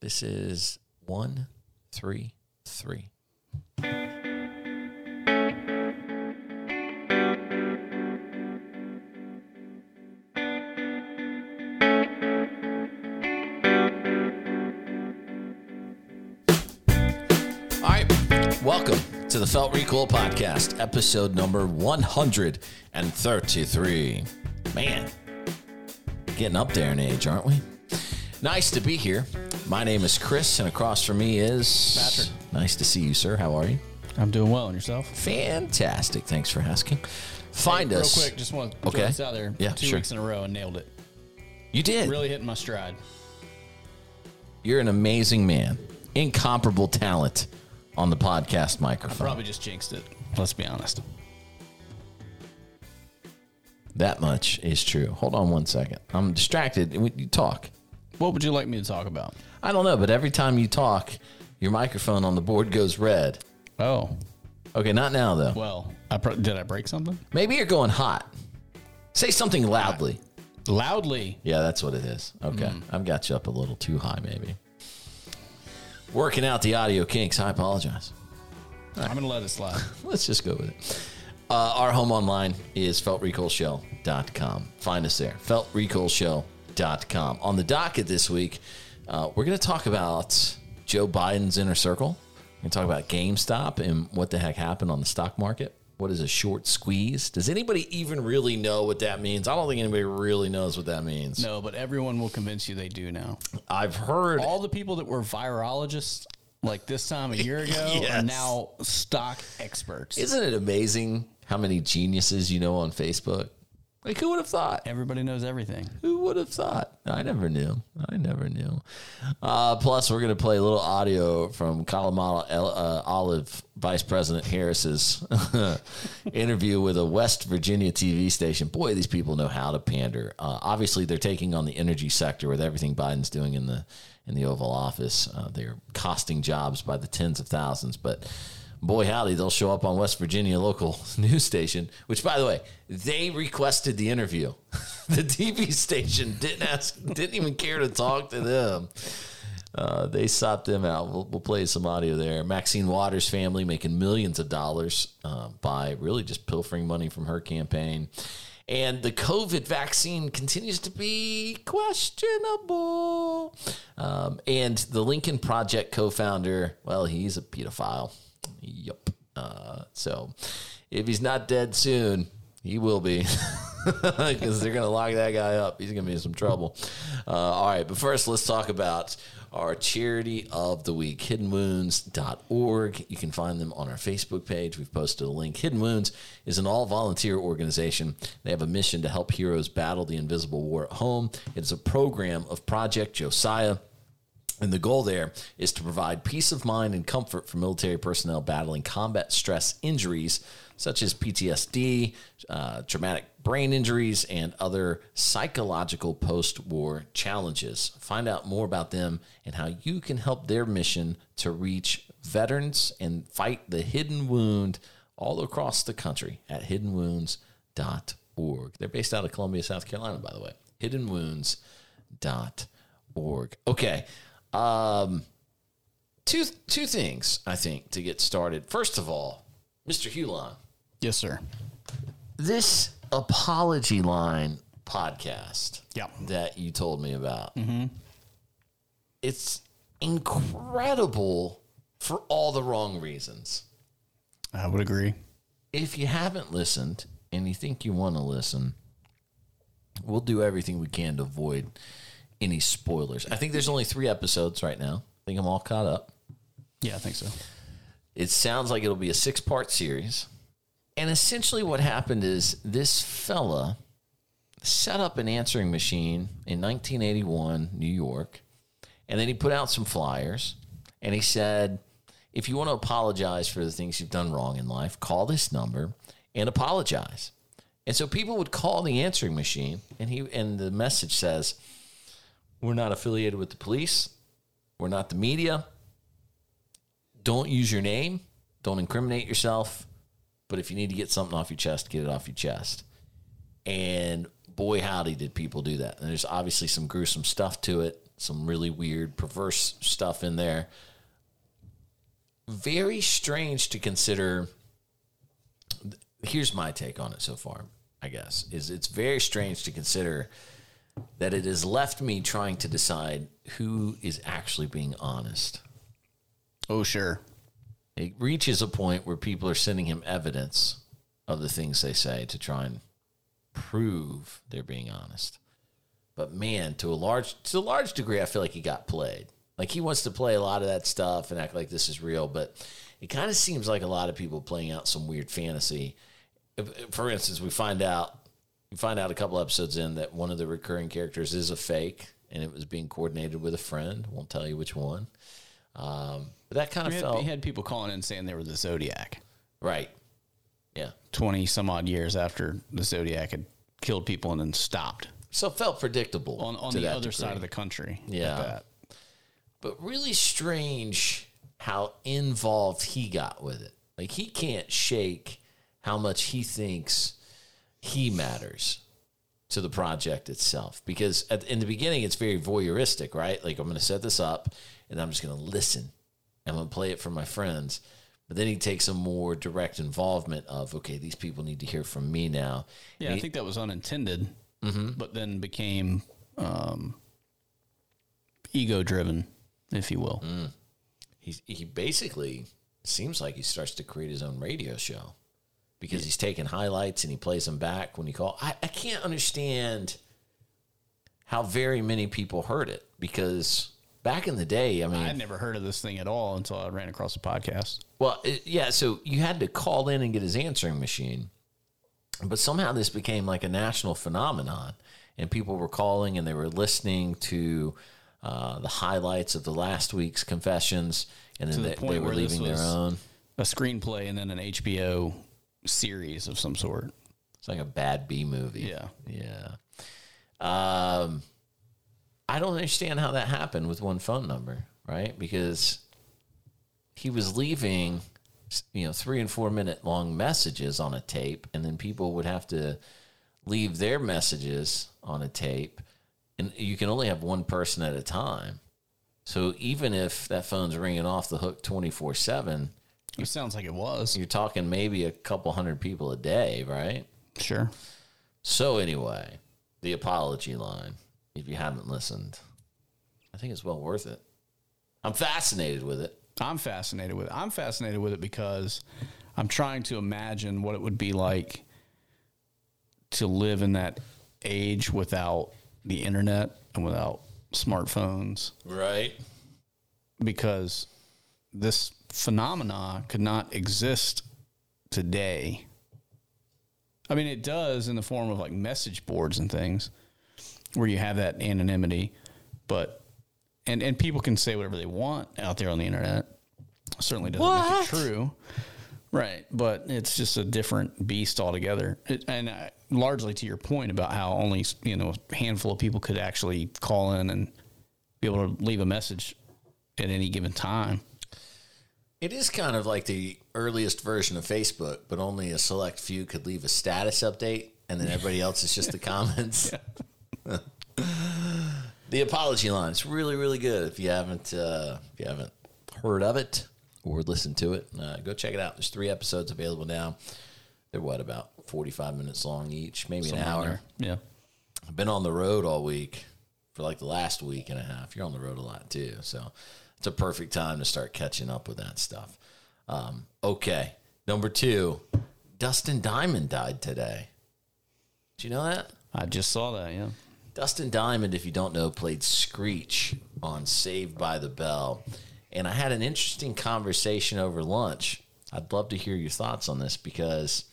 This is one, three, three. Welcome to the Felt Recoil Podcast, episode number 133. Man, getting up there in age, aren't we? Nice to be here. My name is Chris, and across from me is Patrick. Nice to see you, sir. How are you? I'm doing well. And yourself? Fantastic. Thanks for asking. Find Real us. quick, just want to Okay. throw this out there. Yeah, Two sure. weeks in a row and nailed it. You did. Really hitting my stride. You're an amazing man. Incomparable talent on the podcast microphone. Probably just jinxed it. Let's be honest. That much is true. Hold on one second. I'm distracted. You talk. What would you like me to talk about? I don't know, but every time you talk, your microphone on the board goes red. Oh, Okay, not now though. well, I pro- did I break something? Maybe you're going hot. Say something loudly. Loudly. Yeah, that's what it is. Okay. I've got you up a little too high, maybe. Working out the audio kinks. I apologize. I'm going to let it slide. Let's just go with it. Uh, our home online is feltrecoilshow.com. Find us there, feltrecoilshow.com. On the docket this week, uh, we're going to talk about Joe Biden's inner circle. We're going to talk about GameStop and what the heck happened on the stock market. What is a short squeeze? Does anybody even really know what that means? I don't think anybody really knows what that means. No, but everyone will convince you they do now. I've heard All the people that were virologists like this time a year ago Yes. are now stock experts. Isn't it amazing how many geniuses you know on Facebook? Like, who would have thought? Everybody knows everything. Who would have thought? I never knew. I never knew. Uh, plus, we're going to play a little audio from Kalamata uh, Olive Vice President Harris's interview with a West Virginia TV station. Boy, these people know how to pander. Uh, obviously, they're taking on the energy sector with everything Biden's doing in the in the Oval Office. Uh, they're costing jobs by the tens of thousands, but boy howdy they'll show up on west virginia local news station which by the way they requested the interview. The tv station didn't ask didn't even care to talk to them. Uh, they sought them out. We'll, we'll play some audio there. Maxine waters family making millions of dollars uh, by really just pilfering money from her campaign. And the COVID vaccine continues to be questionable. Um, and the Lincoln Project co founder, well, he's a pedophile. Yup. Uh, so if he's not dead soon, he will be because they're going to lock that guy up. He's going to be in some trouble. Uh, all right. But first, let's talk about our charity of the week, hiddenwounds.org. You can find them on our Facebook page. We've posted a link. Hidden Wounds is an all volunteer organization. They have a mission to help heroes battle the invisible war at home. It is a program of Project Josiah. And the goal there is to provide peace of mind and comfort for military personnel battling combat stress injuries such as PTSD, uh, traumatic brain injuries, and other psychological post war challenges. Find out more about them and how you can help their mission to reach veterans and fight the hidden wound all across the country at hiddenwounds.org. They're based out of Columbia, South Carolina, by the way. Hiddenwounds.org. Okay. Um, two two things I think to get started. First of all, Mr. Hulon, Yes, sir. this apology line podcast Yeah. that you told me about, Mm-hmm. it's incredible for all the wrong reasons. I would agree. If you haven't listened and you think you want to listen, we'll do everything we can to avoid any spoilers. I think there's only three episodes right now. I think I'm all caught up. Yeah, I think so. It sounds like it'll be a six part series. And essentially, what happened is this fella set up an answering machine in 1981, New York. And then he put out some flyers and he said, if you want to apologize for the things you've done wrong in life, call this number and apologize. And so people would call the answering machine and he and the message says, We're not affiliated with the police. We're not the media. Don't use your name. Don't incriminate yourself. But if you need to get something off your chest, get it off your chest. And boy, howdy, did people do that. And there's obviously some gruesome stuff to it. some really weird, perverse stuff in there. Very strange to consider. Here's my take on it so far, I guess, is it's very strange to consider that it has left me trying to decide who is actually being honest. Oh, sure. It reaches a point where people are sending him evidence of the things they say to try and prove they're being honest. But man, to a large to a large degree, I feel like he got played. Like he wants to play a lot of that stuff and act like this is real, but it kind of seems like a lot of people playing out some weird fantasy. For instance, we find out we find out a couple episodes in that one of the recurring characters is a fake, and it was being coordinated with a friend. Won't tell you which one. Um, but that kind of had, felt he had people calling in saying they were the Zodiac right. Yeah. 20 some odd years after the Zodiac had killed people and then stopped So it felt predictable on, on the other degree. side of the country. Yeah. but really strange how involved he got with it. Like he can't shake how much he thinks he matters to the project itself. Because at, in the beginning, it's very voyeuristic, right? Like I'm going to set this up, and I'm just going to listen. I'm going to play it for my friends. But then he takes a more direct involvement of, okay, these people need to hear from me now. Yeah, I think that was unintended, Mm-hmm. but then became um, ego driven, if you will. Mm. He's, he basically seems like he starts to create his own radio show because he's taking highlights and he plays them back when he call. I, I can't understand how very many people heard it because back in the day, I mean, I'd never heard of this thing at all until I ran across the podcast. well, it, yeah, so you had to call in and get his answering machine. But somehow this became like a national phenomenon, and people were calling and they were listening to uh, the highlights of the last week's confessions, and then the they, they were leaving their own. A screenplay and then an HBO series of some sort. It's like a bad B movie. Yeah. Yeah. Um, I don't understand how that happened with one phone number, right? Because he was leaving, you know, three and four minute long messages on a tape, and then people would have to leave their messages on a tape, and you can only have one person at a time. So even if that phone's ringing off the hook 24 7, It sounds like it was. you're talking maybe a couple hundred people a day, right? Sure. So anyway, the apology line. If you haven't listened, I think it's well worth it. I'm fascinated with it. I'm fascinated with it. I'm fascinated with it because I'm trying to imagine what it would be like to live in that age without the internet and without smartphones Right. because this phenomena could not exist today. I mean, it does in the form of like message boards and things where you have that anonymity, but and and people can say whatever they want out there on the internet. Certainly doesn't make it true, right? But it's just a different beast altogether. It, and uh, largely to your point about how only you know a handful of people could actually call in and be able to leave a message at any given time. It is kind of like the earliest version of Facebook, but only a select few could leave a status update, and then everybody else is just the comments. the apology line is really, really good. If you haven't, uh, if you haven't heard of it or listened to it, uh, go check it out. There's three episodes available now. They're what about 45 minutes long each, maybe an hour. there. Yeah. I've been on the road all week for like the last week and a half. You're on the road a lot too. So it's a perfect time to start catching up with that stuff. Um, okay. Number two, Dustin Diamond died today. Did you know that? I just saw that. Yeah. Dustin Diamond, if you don't know, played Screech on Saved by the Bell. And I had an interesting conversation over lunch. I'd love to hear your thoughts on this because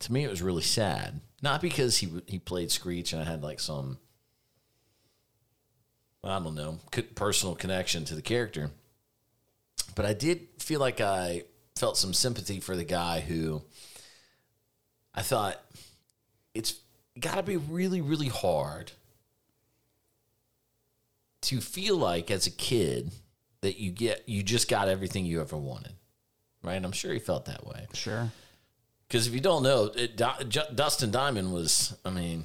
to me it was really sad. Not because he he played Screech and I had like some I don't know, personal connection to the character. But I did feel like I felt some sympathy for the guy who I thought it's got to be really, really hard to feel like as a kid that you get you just got everything you ever wanted, right? I'm sure he felt that way Sure. because if you don't know, it, Du- Dustin Diamond was, I mean,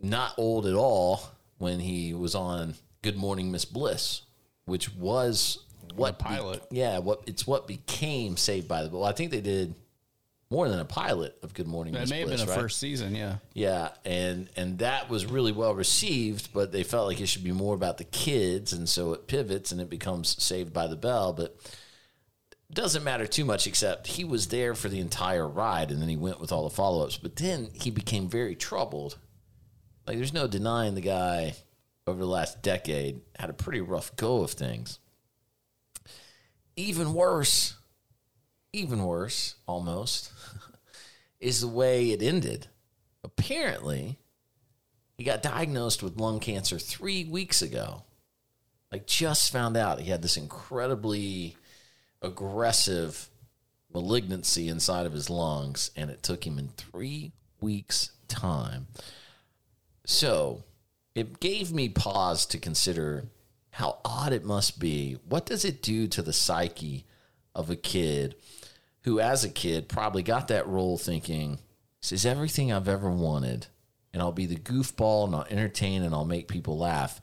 not old at all when he was on Good Morning Miss Bliss, which was what The pilot. be- yeah, what it's what became Saved by the Bell. I think they did more than a pilot of Good Morning Miss. It Miss may have been a right? first season, yeah. Yeah, and and that was really well received, but they felt like it should be more about the kids, and so it pivots and it becomes Saved by the Bell, but doesn't matter too much except he was there for the entire ride and then he went with all the follow-ups, but then he became very troubled. Like there's no denying the guy over the last decade had a pretty rough go of things. Even worse, even worse almost is the way it ended apparently he got diagnosed with lung cancer three weeks ago. Like just found out he had this incredibly aggressive malignancy inside of his lungs, and it took him in three weeks' time. So it gave me pause to consider how odd it must be. What does it do to the psyche of a kid who, as a kid, probably got that role thinking, this is everything I've ever wanted, and I'll be the goofball and I'll entertain and I'll make people laugh.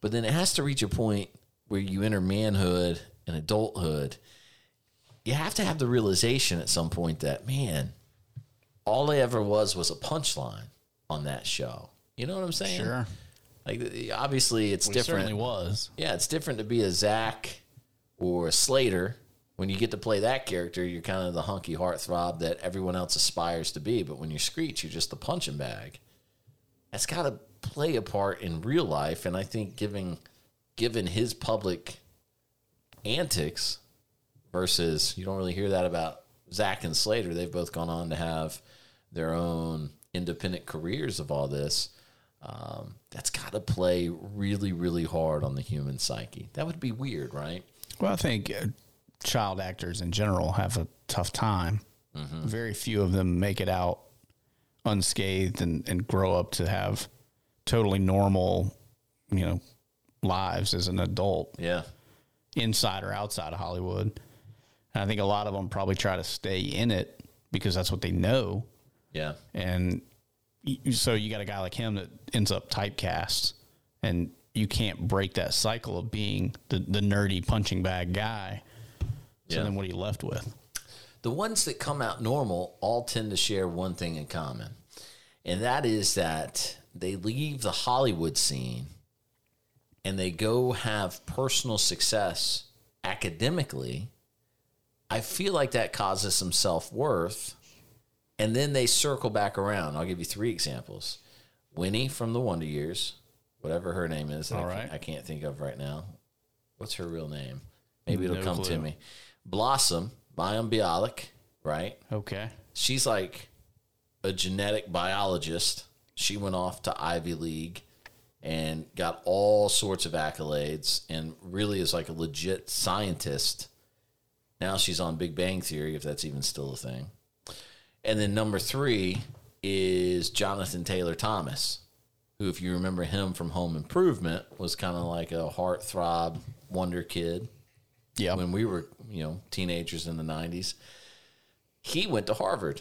But then it has to reach a point where you enter manhood and adulthood. You have to have the realization at some point that, man, all I ever was was a punchline on that show. You know what I'm saying? Sure. Like, obviously, it's It different. certainly was. Yeah, it's different to be a Zach or a Slater. When you get to play that character, you're kind of the hunky heartthrob that everyone else aspires to be. But when you're Screech, you're just the punching bag. That's got to play a part in real life. And I think giving, given his public antics versus you don't really hear that about Zach and Slater. They've both gone on to have their own independent careers of all this. Um, that's got to play really, really hard on the human psyche. That would be weird, right? Well, I think uh, child actors in general have a tough time. Very few of them make it out unscathed and, and grow up to have totally normal, you know, lives as an adult, Yeah. inside or outside of Hollywood. And I think a lot of them probably try to stay in it because that's what they know. Yeah. And so you got a guy like him that ends up typecast, and you can't break that cycle of being the, the nerdy punching bag guy. So Yeah. then what are you left with? The ones that come out normal all tend to share one thing in common, and that is that they leave the Hollywood scene and they go have personal success academically. I feel like that causes some self worth, and then they circle back around. I'll give you three examples Winnie from the Wonder Years, whatever her name is, that I, All can't. I can't think of right now. What's her real name? Maybe it'll No come to me. Blossom, Mayim Bialik, right? Okay. She's like a genetic biologist. She went off to Ivy League and got all sorts of accolades and really is like a legit scientist. Now she's on Big Bang Theory, if that's even still a thing. And then number three is Jonathan Taylor Thomas, who, if you remember him from Home Improvement, was kind of like a heartthrob wonder kid Yeah. when we were, you know, teenagers in the 90s. He went to Harvard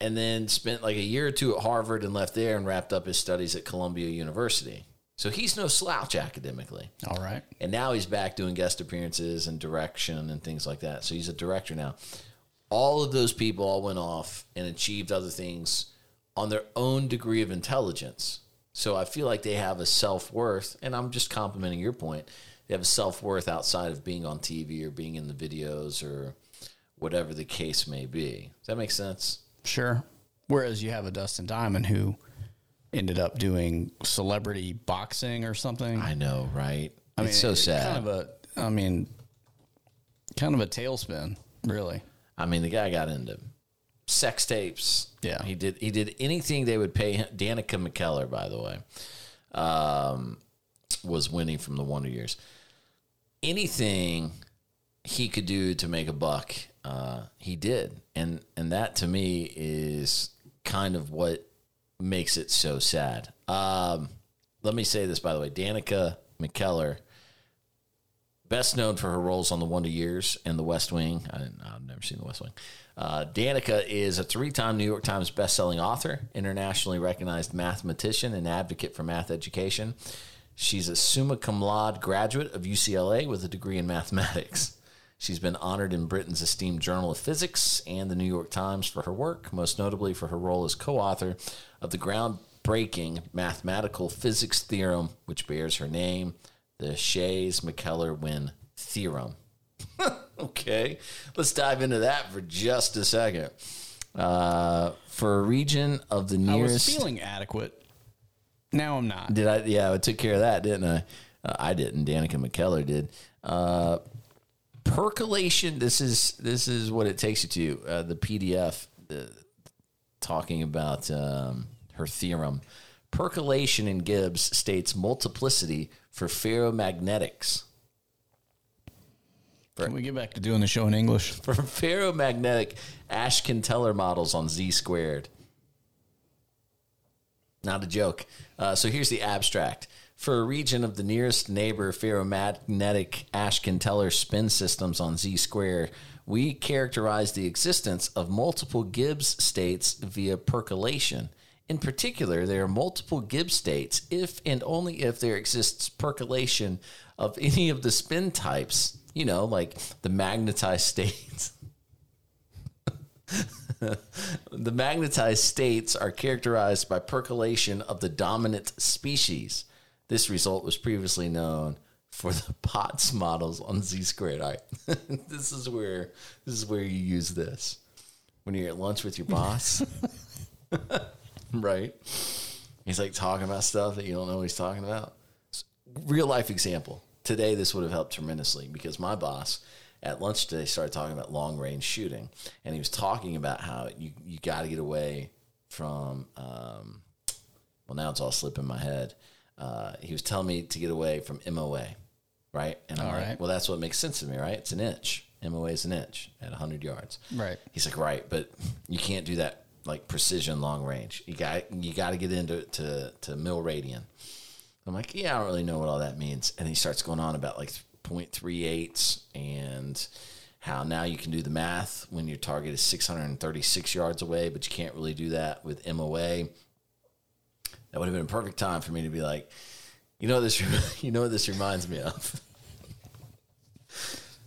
and then spent like a year or two at Harvard and left there and wrapped up his studies at Columbia University. So he's no slouch academically. All right. And now he's back doing guest appearances and direction and things like that. So he's a director now. All of those people all went off and achieved other things on their own degree of intelligence. So I feel like they have a self worth, and I'm just complimenting your point. They have a self worth outside of being on TV or being in the videos or whatever the case may be. Does that make sense? Sure. Whereas you have a Dustin Diamond who ended up doing celebrity boxing or something. I know, right? I it's so it- sad. Kind of a, I mean, kind of a tailspin, really. I mean, the guy got into sex tapes. Yeah. he did. He did anything they would pay him. Danica McKellar, by the way, um, was Winnie from the Wonder Years. Anything he could do to make a buck, uh, he did, and and that to me is kind of what makes it so sad. Um, let me say this, by the way, Danica McKellar best known for her roles on The Wonder Years and The West Wing. I I've never seen The West Wing. Uh, Danica is a three-time New York Times best-selling author, internationally recognized mathematician, and advocate for math education. She's a summa cum laude graduate of UCLA with a degree in mathematics. She's been honored in Britain's esteemed Journal of Physics and the New York Times for her work, most notably for her role as co author of the groundbreaking mathematical physics theorem, which bears her name, the Chayes McKellar Winn theorem. okay, let's dive into that for just a second. Uh, for a region of the I nearest. was feeling adequate. Now I'm not. Did I? Yeah, I took care of that, didn't I? Uh, I didn't. Danica McKellar did. Uh, percolation. This is this is what it takes you to uh, the PDF uh, talking about um, her theorem. Percolation in Gibbs states multiplicity for ferromagnetics. Can we get back to doing the show in English? For ferromagnetic Ashkin-Teller models on Z squared. Not a joke. Uh, so here's the abstract. For a region of the nearest neighbor ferromagnetic Ashkin-Teller spin systems on Z squared, we characterize the existence of multiple Gibbs states via percolation. In particular, there are multiple Gibbs states if and only if there exists percolation of any of the spin types, you know, like the magnetized states. the magnetized states are characterized by percolation of the dominant species. This result was previously known for the Potts models on Z squared. All right, this is where this is where you use this when you're at lunch with your boss, right? He's like talking about stuff that you don't know what he's talking about. Real life example. Today, this would have helped tremendously because my boss at lunch today started talking about long range shooting, and he was talking about how you you got to get away from. Um, well, now it's all slipping my head. Uh, he was telling me to get away from MOA, right? And I'm All like, right. well, that's what makes sense to me, right? It's an inch. MOA is an inch at 100 yards. Right. He's like, right, but you can't do that like precision long range. You got you got to get into to to mil radian. I'm like, yeah, I don't really know what all that means. And he starts going on about like 0.38 and how now you can do the math when your target is 636 yards away, but you can't really do that with MOA. That would have been a perfect time for me to be like, you know this you know what this reminds me of.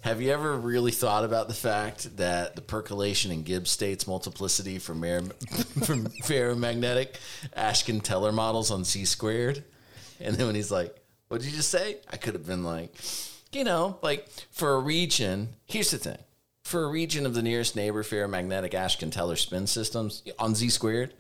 Have you ever really thought about the fact that the percolation in Gibbs states multiplicity from, from ferromagnetic Ashkin-Teller models on Z squared? And then when he's like, "What did you just say?" I could have been like, you know, like for a region. Here's the thing: for a region of the nearest neighbor ferromagnetic Ashkin-Teller spin systems on Z squared,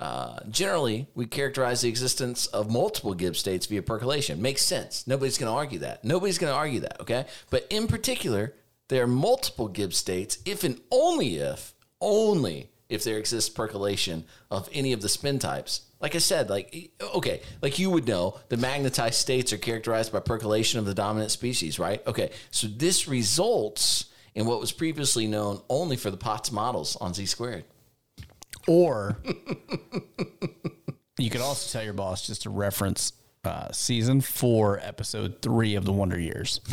uh, generally, we characterize the existence of multiple Gibbs states via percolation. Makes sense. Nobody's going to argue that. Nobody's going to argue that, okay? But in particular, there are multiple Gibbs states if and only if, only if there exists percolation of any of the spin types. Like I said, like, okay, like you would know, the magnetized states are characterized by percolation of the dominant species, right? Okay, so this results in what was previously known only for the Potts models on Z squared. Or you could also tell your boss just to reference uh, season four, episode three of the Wonder Years.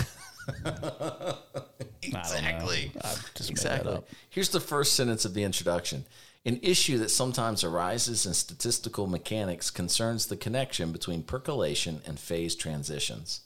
Exactly. I just made Exactly. that up. Here's the first sentence of the introduction. An issue that sometimes arises in statistical mechanics concerns the connection between percolation and phase transitions.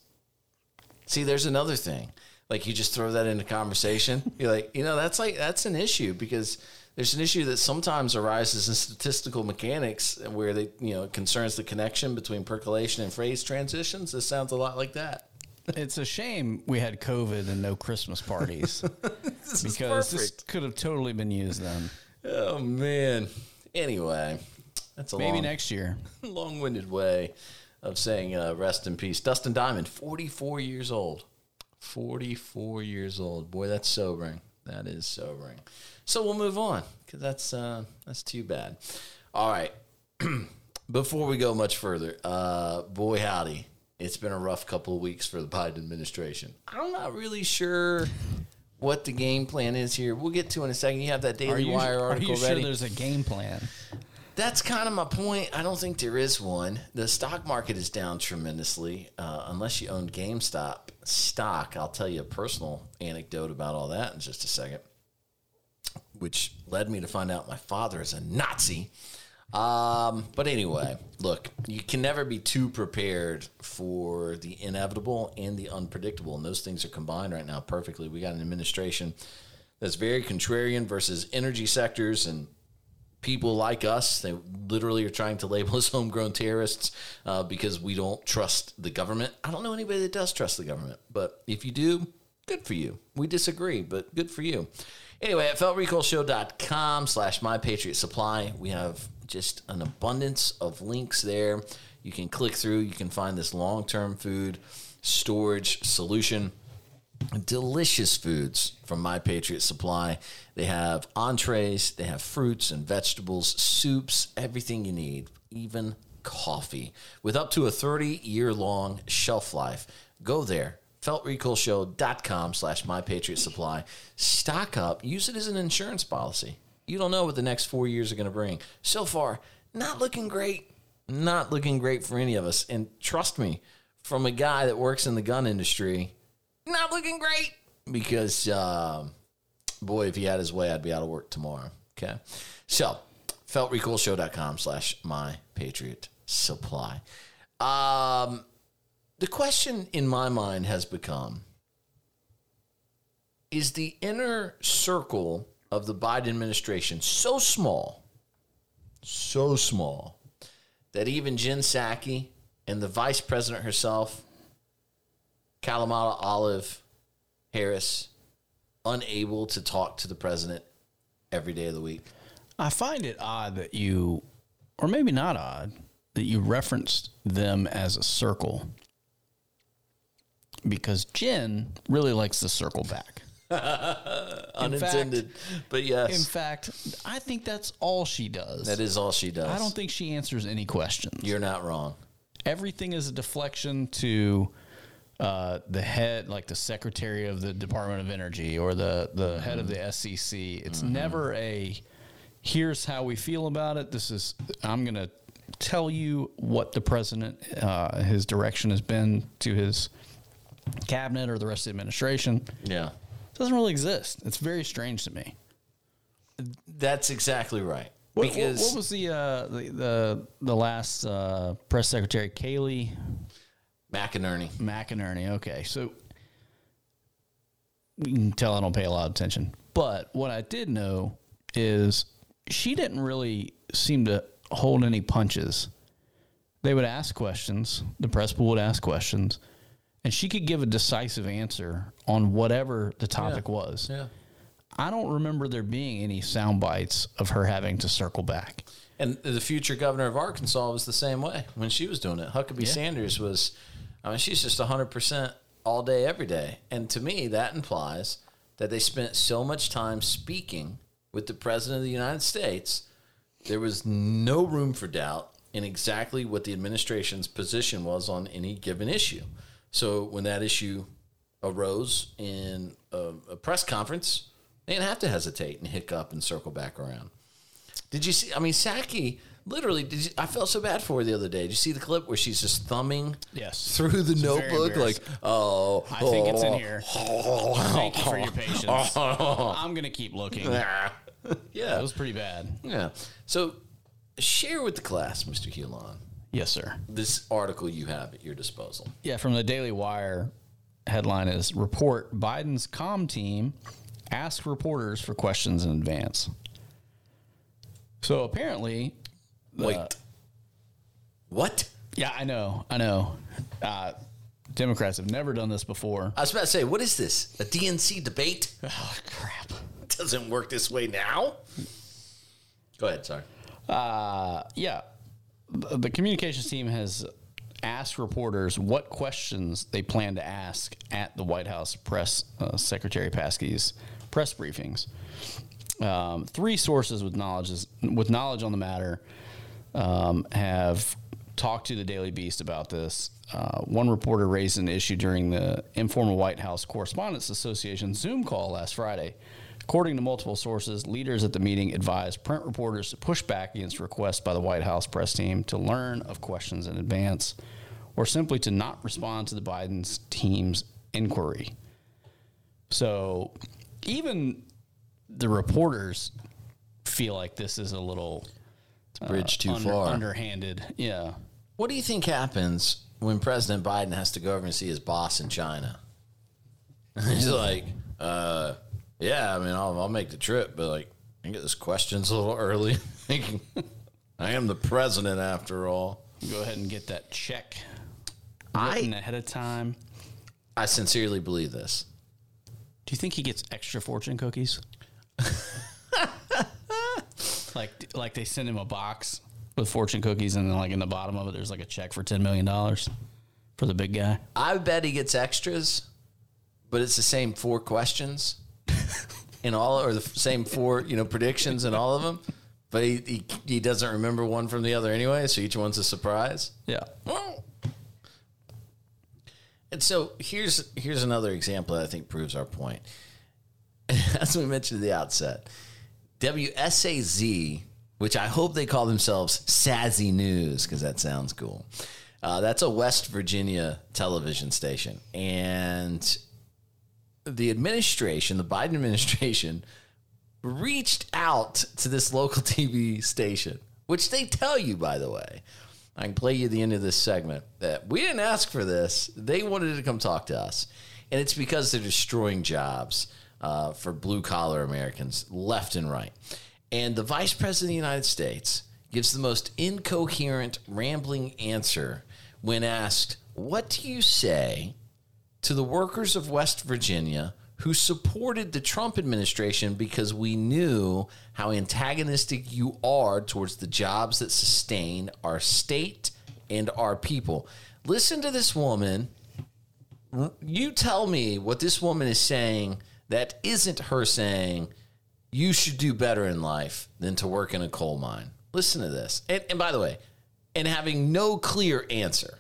See, there's another thing. Like you just throw that into conversation. You're like, you know, that's like that's an issue because there's an issue that sometimes arises in statistical mechanics where they, you know, concerns the connection between percolation and phase transitions. This sounds a lot like that. It's a shame we had COVID and no Christmas parties This is because this could have totally been used then. Oh man. Anyway, that's a Maybe long, next year. long-winded way of saying uh, rest in peace. Dustin Diamond, 44 years old. 44 years old. Boy, that's sobering. That is sobering. So we'll move on because that's uh, that's too bad. All right. Before we go much further, uh, boy howdy, it's been a rough couple of weeks for the Biden administration. I'm not really sure what the game plan is here. We'll get to in a second. You have that Daily you, Wire are article you sure ready. there's a game plan? That's kind of my point. I don't think there is one. The stock market is down tremendously. Uh, unless you own GameStop stock, I'll tell you a personal anecdote about all that in just a second, which led me to find out my father is a Nazi. Um, but anyway, look, you can never be too prepared for the inevitable and the unpredictable, and those things are combined right now perfectly. We got an administration that's very contrarian versus energy sectors and people like us. They literally are trying to label us homegrown terrorists uh, because we don't trust the government. I don't know anybody that does trust the government, but if you do, good for you. We disagree, but good for you. Anyway, at feltrecoilshow.com slash my patriot supply, we have just an abundance of links there. You can click through, you can find this long term food storage solution delicious foods from My Patriot Supply. They have entrees, they have fruits and vegetables, soups, everything you need, even coffee, with up to a 30 year long shelf life. Go there, feltrecoilshow.com slash My Patriot Supply. Stock up, use it as an insurance policy. You don't know what the next four years are going to bring. So far, not looking great. Not looking great for any of us. And trust me, from a guy that works in the gun industry, not looking great because, um, boy, if he had his way, I'd be out of work tomorrow. Okay. So, feltrecoilshow.com slash my patriot supply. Um, the question in my mind has become is the inner circle of the Biden administration so small, so small, that even Jen Psaki and the vice president herself Kalamata Olive Harris unable to talk to the president every day of the week? I find it odd that you, or maybe not odd, that you referenced them as a circle because Jen really likes to circle back. Unintended, but yes. In fact, I think that's all she does. that is all she does. I don't think she answers any questions. You're not wrong. Everything is a deflection to uh, the head, like the secretary of the Department of Energy or the the mm-hmm. head of the SEC. It's mm-hmm. never a here's how we feel about it. This is I'm going to tell you what the president uh, his direction has been to his cabinet or the rest of the administration. Yeah It doesn't really exist. It's very strange to me. That's exactly right. What, because what, what was the, uh, the the the last uh, press secretary Kayleigh McEnerney? McEnany. Okay, so you can tell I don't pay a lot of attention. But what I did know is she didn't really seem to hold any punches. They would ask questions. The press pool would ask questions and she could give a decisive answer on whatever the topic yeah. was. Yeah. I don't remember there being any sound bites of her having to circle back. And the future governor of Arkansas was the same way when she was doing it. Huckabee yeah. Sanders was, I mean, she's just 100% all day, every day. And to me, that implies that they spent so much time speaking with the president of the United States, there was no room for doubt in exactly what the administration's position was on any given issue. So when that issue arose in a, a press conference, they didn't have to hesitate and hiccup and circle back around. Did you see? I mean, Psaki literally. Did you, I felt so bad for her the other day. Did you see the clip where she's just thumbing yes. through the it's notebook? Like, oh, I think it's in here. Oh. Thank you for your patience. I'm gonna keep looking. yeah, it was pretty bad. Yeah. So, share with the class, Mr. Hulon. Yes, sir. This article you have at your disposal. Yeah, from the Daily Wire. Headline is Report Biden's com team ask reporters for questions in advance. So apparently. Wait. what? Yeah, I know. I know. Uh, Democrats have never done this before. I was about to say, what is this? A DNC debate? Oh, crap. It doesn't work this way now. Go ahead. Sorry. Uh, yeah the communications team has asked reporters what questions they plan to ask at the White House press uh, Secretary Psaki's press briefings. Um, three sources with knowledge with knowledge on the matter um, have talked to the Daily Beast about this. Uh, one reporter raised an issue during the informal White House Correspondents Association Zoom call last Friday According to multiple sources, leaders at the meeting advised print reporters to push back against requests by the White House press team to learn of questions in advance or simply to not respond to the Biden's team's inquiry. So even the reporters feel like this is a little bridge too under- far. underhanded. Yeah. What do you think happens when President Biden has to go over and see his boss in China? He's like, uh, yeah, I mean, I'll, I'll make the trip, but like, I get this questions a little early. I am the president after all. Go ahead and get that check I- written ahead of time. I sincerely believe this. Do you think he gets extra fortune cookies? like like they send him a box with fortune cookies and then like in the bottom of it there's like a check for 10 million dollars for the big guy. I bet he gets extras, but it's the same four questions in all, or the same four, you know, predictions in all of them. But he, he, he doesn't remember one from the other anyway, so each one's a surprise. Yeah. And so here's here's another example that I think proves our point. As we mentioned at the outset, WSAZ, which I hope they call themselves Sazzy News because that sounds cool. Uh, that's a West Virginia television station, and the administration, the Biden administration, reached out to this local TV station, which they tell you, by the way. I can play you the end of this segment that we didn't ask for this. They wanted to come talk to us. And it's because they're destroying jobs uh, for blue collar Americans left and right. And the vice president of the United States gives the most incoherent, rambling answer when asked, What do you say to the workers of West Virginia who supported the Trump administration because we knew how antagonistic you are towards the jobs that sustain our state and our people. Listen to this woman. You tell me what this woman is saying that isn't her saying you should do better in life than to work in a coal mine. Listen to this. And, and by the way, and having no clear answer.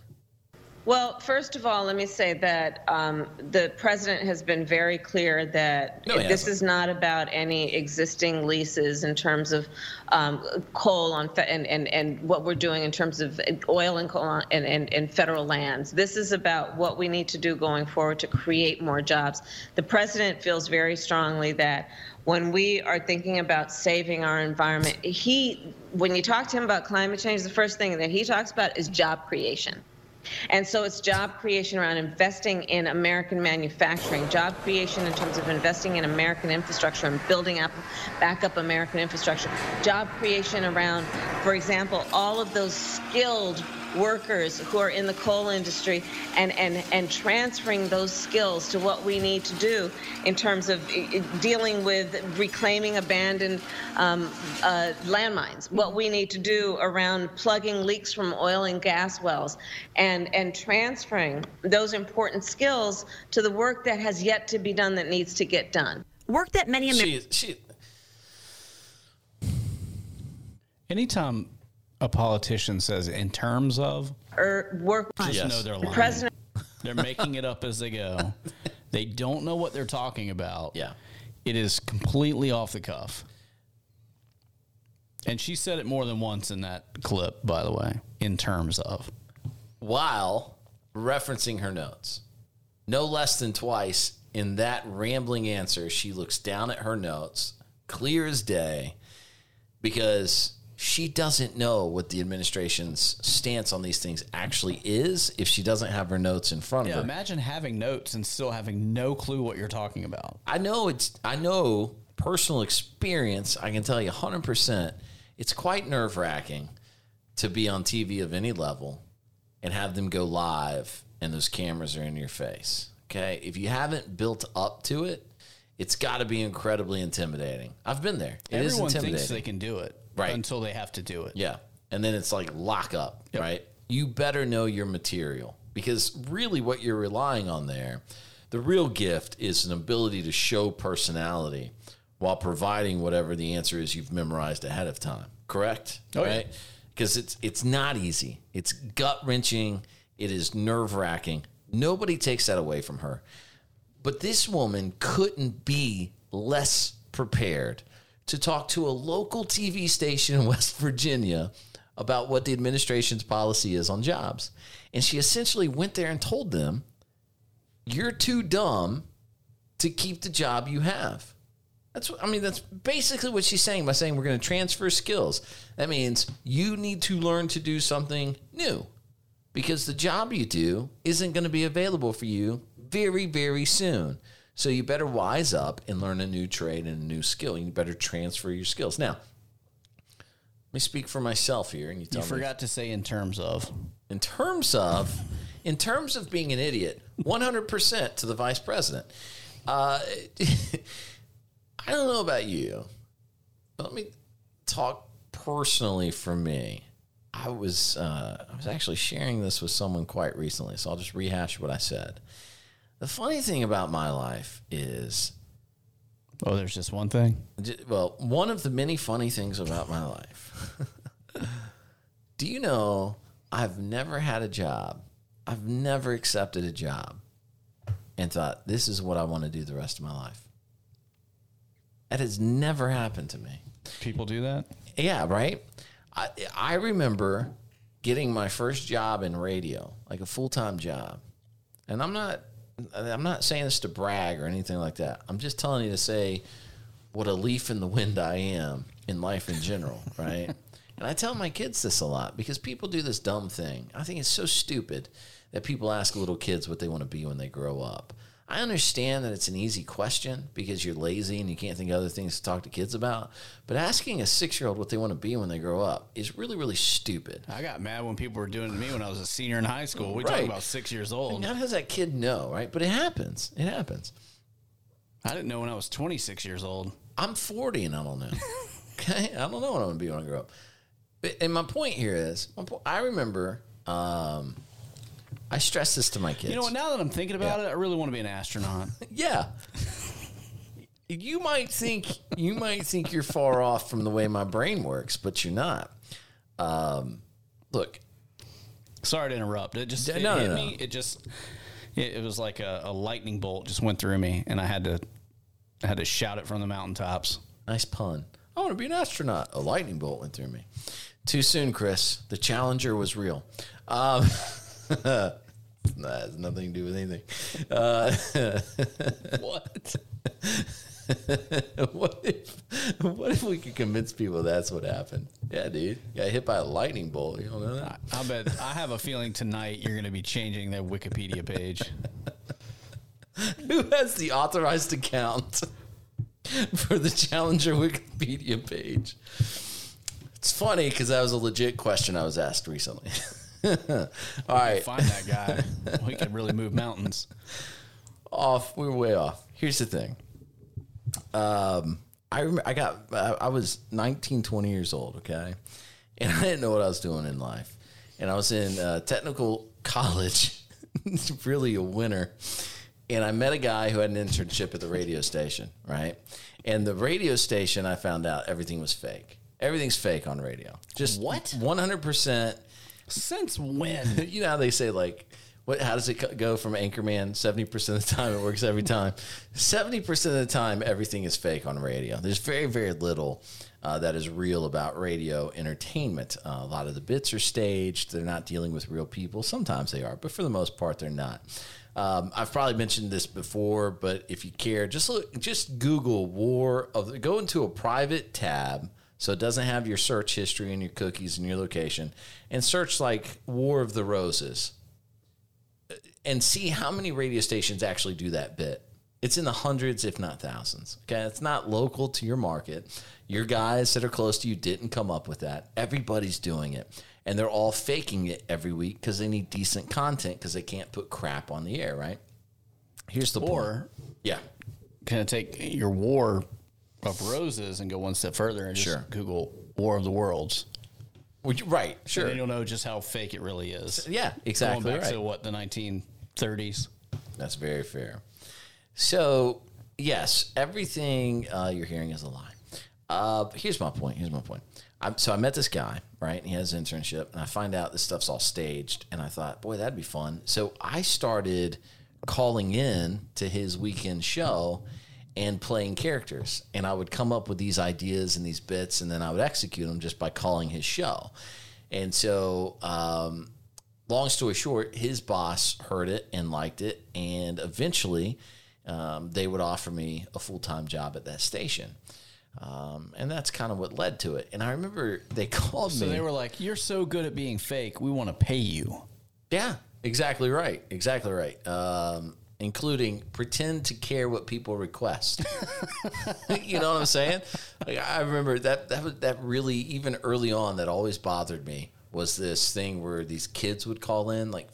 Well, first of all, let me say that um, the president has been very clear that No, this is not about any existing leases in terms of um, coal on and, and and what we're doing in terms of oil and coal on, and, and and federal lands. This is about what we need to do going forward to create more jobs. The president feels very strongly that when we are thinking about saving our environment, he when you talk to him about climate change, the first thing that he talks about is job creation. And so it's job creation around investing in American manufacturing, job creation in terms of investing in American infrastructure and building up back up American infrastructure, job creation around, for example, all of those skilled workers who are in the coal industry and, and, and transferring those skills to what we need to do in terms of i- i- dealing with reclaiming abandoned um, uh, landmines, what we need to do around plugging leaks from oil and gas wells, and, and transferring those important skills to the work that has yet to be done that needs to get done. Work that many Americans. She, she, Anytime a politician says in terms of, Or work just Yes. know they're lying. President They're making it up as they go. They don't know what they're talking about. yeah. It is completely off the cuff. And she said it more than once in that clip, by the way, in terms of. while referencing her notes. No less than twice in that rambling answer, she looks down at her notes, clear as day, because she doesn't know what the administration's stance on these things actually is if she doesn't have her notes in front Yeah, of her. imagine having notes and still having no clue what you're talking about. I know it's I know personal experience, I can tell you 100% it's quite nerve-wracking to be on TV of any level and have them go live and those cameras are in your face. Okay? If you haven't built up to it, it's got to be incredibly intimidating. I've been there. It is Everyone intimidating. thinks they can do it Right. until they have to do it. Yeah. And then it's like lock up, right? You better know your material because really what you're relying on there, the real gift is an ability to show personality while providing whatever the answer is you've memorized ahead of time. Correct? Oh, right? Because it's it's not easy. It's gut wrenching. It is nerve wracking. Nobody takes that away from her. But this woman couldn't be less prepared to talk to a local TV station in West Virginia about what the administration's policy is on jobs. And she essentially went there and told them, You're too dumb to keep the job you have. That's what, I mean, that's basically what she's saying by saying we're going to transfer skills. That means you need to learn to do something new because the job you do isn't going to be available for you very, very soon. So you better wise up and learn a new trade and a new skill. You better transfer your skills. Now, let me speak for myself here, and you tell You me forgot to say in terms of. in terms of in terms of being an idiot 100% to the vice president uh, i don't know about you but let me talk personally for me i was uh, i was actually sharing this with someone quite recently so i'll just rehash what i said the funny thing about my life is Oh, there's just one thing. Well, one of the many funny things about my life. Do you know I've never had a job? I've never accepted a job and thought, this is what I want to do the rest of my life. That has never happened to me. People do that. Yeah, right. I I remember getting my first job in radio, like a full time job, and I'm not I'm not saying this to brag or anything like that. I'm just telling you to say what a leaf in the wind I am in life in general, right? and I tell my kids this a lot because people do this dumb thing. I think it's so stupid that people ask little kids what they want to be when they grow up. I understand that it's an easy question because you're lazy and you can't think of other things to talk to kids about. But asking a six year old what they want to be when they grow up is really, really stupid. I got mad when people were doing it to me when I was a senior in high school. We Right. talk about six years old. How does that kid know, right? But it happens. It happens. I didn't know when I was 26 years old. I'm 40 and I don't know. okay, I don't know what I'm gonna be when I grow up. But, and my point here is, my po- I remember, um, I stress this to my kids. You know what? Now that I'm thinking about it, I really want to be an astronaut. Yeah. you might think you might think you're far off from the way my brain works, but you're not. Um, look, Sorry to interrupt. It just it No, no, hit no. me. It just it, it was like a, a lightning bolt just went through me, and I had to I had to shout it from the mountaintops. nice pun. I want to be an astronaut. A lightning bolt went through me. Too soon, Chris. The Challenger was real. Um, that has nothing to do with anything. Uh, What? what if what if we could convince people that's what happened? Yeah, dude. Got hit by a lightning bolt. You don't know that? I bet I have a feeling tonight you're going to be changing that Wikipedia page. Who has the authorized account for the Challenger Wikipedia page? It's funny because that was a legit question I was asked recently. All right, Find that guy. We can really move mountains. off. We were way off. Here's the thing. Um, I remember I got I was 19, 20 years old. Okay, and I didn't know what I was doing in life, and I was in uh, technical college, really a winner. And I met a guy who had an internship at the radio station, right? And the radio station, I found out everything was fake. Everything's fake on radio. Just What? One hundred percent Since when? you know how they say like what how does it go from anchorman? 70% of the time it works every time. 70% of the time everything is fake on radio. There's very very little uh, that is real about radio entertainment. Uh, a lot of the bits are staged. They're not dealing with real people. Sometimes they are but for the most part they're not. Um, I've probably mentioned this before, but if you care, just look, just Google "War of." Go into a private tab, so it doesn't have your search history and your cookies and your location, and search like "War of the Roses," and see how many radio stations actually do that bit. It's in the hundreds, if not thousands. Okay, it's not local to your market. Your guys that are close to you didn't come up with that. Everybody's doing it, and they're all faking it every week because they need decent content because they can't put crap on the air. Right? Here's the point. or Yeah, can I take your War of Roses and go one step further and just Sure. Google War of the Worlds? Would you- right. And Sure. then you'll know just how fake it really is. Yeah, exactly. Going back right. to what the 1930s. That's very fair. So, yes, everything uh, you're hearing is a lie. Uh, here's my point. Here's my point. i so I met this guy, right? And he has an internship, and I find out this stuff's all staged. And I thought, boy, that'd be fun. So I started calling in to his weekend show and playing characters. And I would come up with these ideas and these bits, and then I would execute them just by calling his show. And so, um, long story short, his boss heard it and liked it, and eventually um, they would offer me a full time job at that station. Um, and that's kind of what led to it. And I remember they called So me. So they were like, "You're so good at being fake. We want to pay you." Yeah, exactly right. Exactly right. Um, including pretend to care what people request. you know what I'm saying? Like, I remember that that that really even early on that always bothered me was this thing where these kids would call in like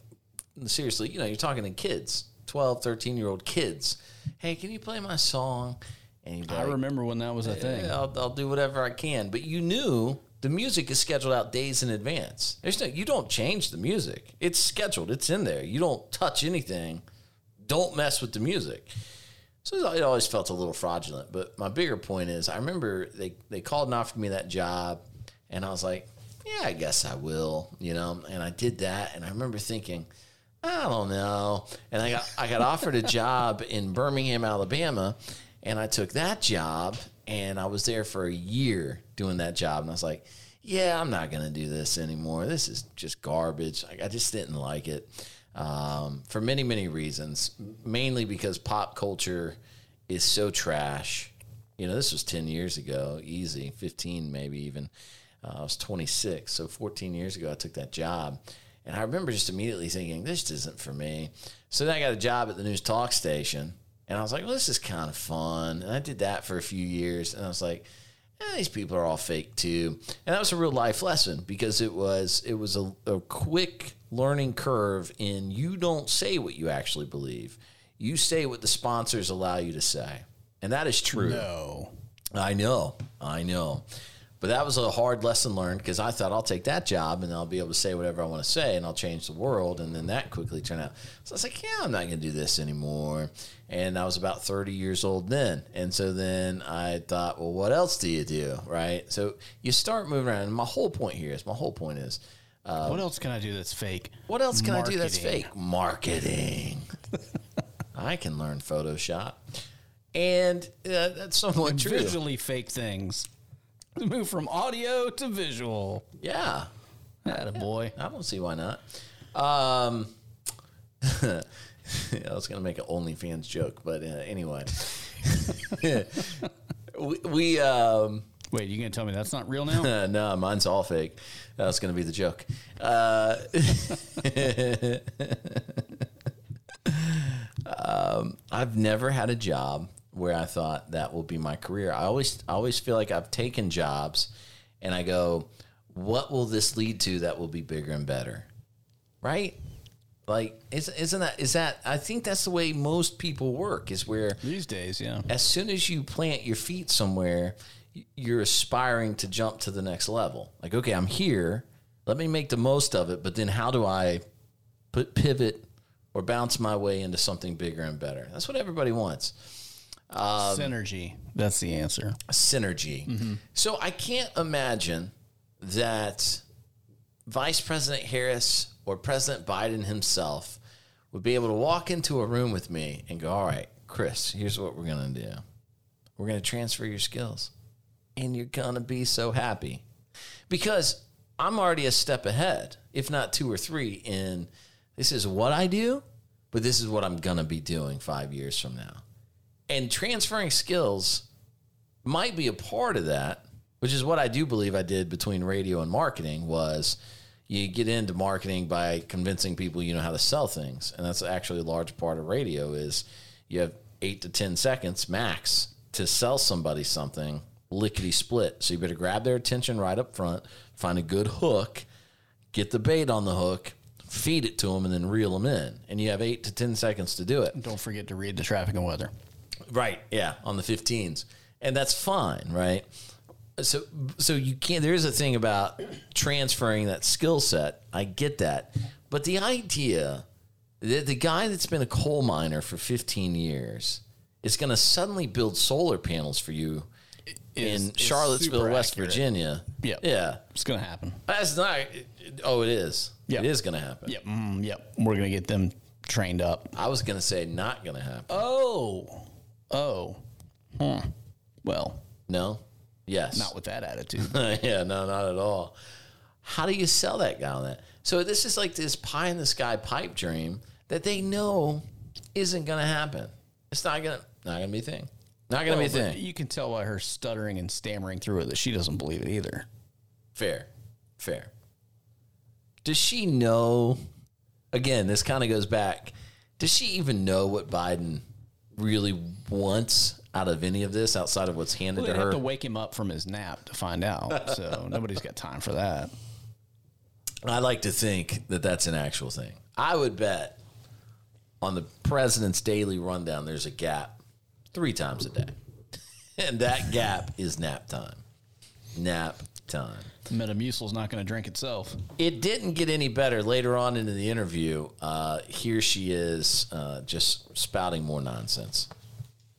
seriously, you know, you're talking to kids, 12, 13 year old kids. Hey, can you play my song? And I like, remember when that was a thing. I'll, I'll do whatever I can. But you knew the music is scheduled out days in advance. There's no, you don't change the music. It's scheduled. It's in there. You don't touch anything. Don't mess with the music. So it always felt a little fraudulent. But my bigger point is, I remember they they called and offered me that job, and I was like, yeah, I guess I will. You know, and I did that, and I remember thinking. I don't know. And I got I got offered a job in Birmingham, Alabama, and I took that job and I was there for a year doing that job and I was like, yeah, I'm not going to do this anymore. This is just garbage. I, I just didn't like it um, for many, many reasons. Mainly because pop culture is so trash. You know, this was 10 years ago, easy, 15 maybe even. Uh, I was 26, so 14 years ago, I took that job. And I remember just immediately thinking, this isn't for me. So then I got a job at the news talk station. And I was like, well, this is kind of fun. And I did that for a few years. And I was like, eh, these people are all fake too. And that was a real life lesson because it was it was a, a quick learning curve in you don't say what you actually believe. You say what the sponsors allow you to say. And that is true. No. I know, I know. But that was a hard lesson learned because I thought I'll take that job and I'll be able to say whatever I want to say and I'll change the world. And then that quickly turned out. So I was like, yeah, I'm not going to do this anymore. And I was about 30 years old then. And so then I thought, well, what else do you do? Right. So you start moving around. And my whole point here is my whole point is what else can I do that's fake? what else can I do that's fake? Marketing. I can learn Photoshop. And uh, that's somewhat true. Visually fake things. Move from audio to visual. Yeah. That a boy. I don't see why not. Um, I was going to make an OnlyFans joke, but uh, anyway, we, we um, Wait, you gonna tell me that's not real now? no, mine's all fake. That was going to be the joke. Uh, um, I've never had a job where I thought that will be my career. I always, I always feel like I've taken jobs, and I go, "What will this lead to that will be bigger and better?" Right? Like, is, isn't that is that? I think that's the way most people work. Is where These days, yeah. as soon as you plant your feet somewhere, you're aspiring to jump to the next level. Like, okay, I'm here. Let me make the most of it. But then, how do I put pivot or bounce my way into something bigger and better? That's what everybody wants. Um, Synergy. That's the answer. Synergy. Mm-hmm. So I can't imagine that Vice President Harris or President Biden himself would be able to walk into a room with me and go, All right, Chris, here's what we're going to do. We're going to transfer your skills, and you're going to be so happy because I'm already a step ahead, if not two or three, in this is what I do, but this is what I'm going to be doing five years from now. And transferring skills might be a part of that, which is what I do believe I did between radio and marketing was you get into marketing by convincing people you know how to sell things. And that's actually a large part of radio is you have eight to 10 seconds max to sell somebody something lickety split. So you better grab their attention right up front, find a good hook, get the bait on the hook, feed it to them, and then reel them in. And you have eight to 10 seconds to do it. Don't forget to read the traffic and weather. Right. Yeah. On the 15s. And that's fine. Right. So, so you can't, there is a thing about transferring that skill set. I get that. But the idea that the guy that's been a coal miner for 15 years is going to suddenly build solar panels for you Is- in Charlottesville, West accurate. Virginia. Yeah. Yeah. It's gonna happen. That's not, oh, it is. Yeah. It is going to happen. Yep. Mm, yep. We're gonna get them trained up. I was going to say not going to happen. Oh. Oh. Huh. Well, No? Yes. not with that attitude. yeah, no, not at all. How do you sell that guy on that? So this is like this pie in the sky pipe dream that they know isn't going to happen. It's not gonna not gonna be a thing. Not gonna be a thing. You can tell by her stuttering and stammering through it that she doesn't believe it either. Fair. Fair. Does she know? Again, this kind of goes back. Does she even know what Biden really wants out of any of this outside of what's handed Well, to they have her? to wake him up from his nap to find out. So nobody's got time for that. I like to think that that's an actual thing. I would bet on the president's daily rundown, there's a gap three times a day. And that gap is nap time. Nap time. Metamucil's not going to drink itself. It didn't get any better later on into the interview. Uh, here she is uh, just spouting more nonsense.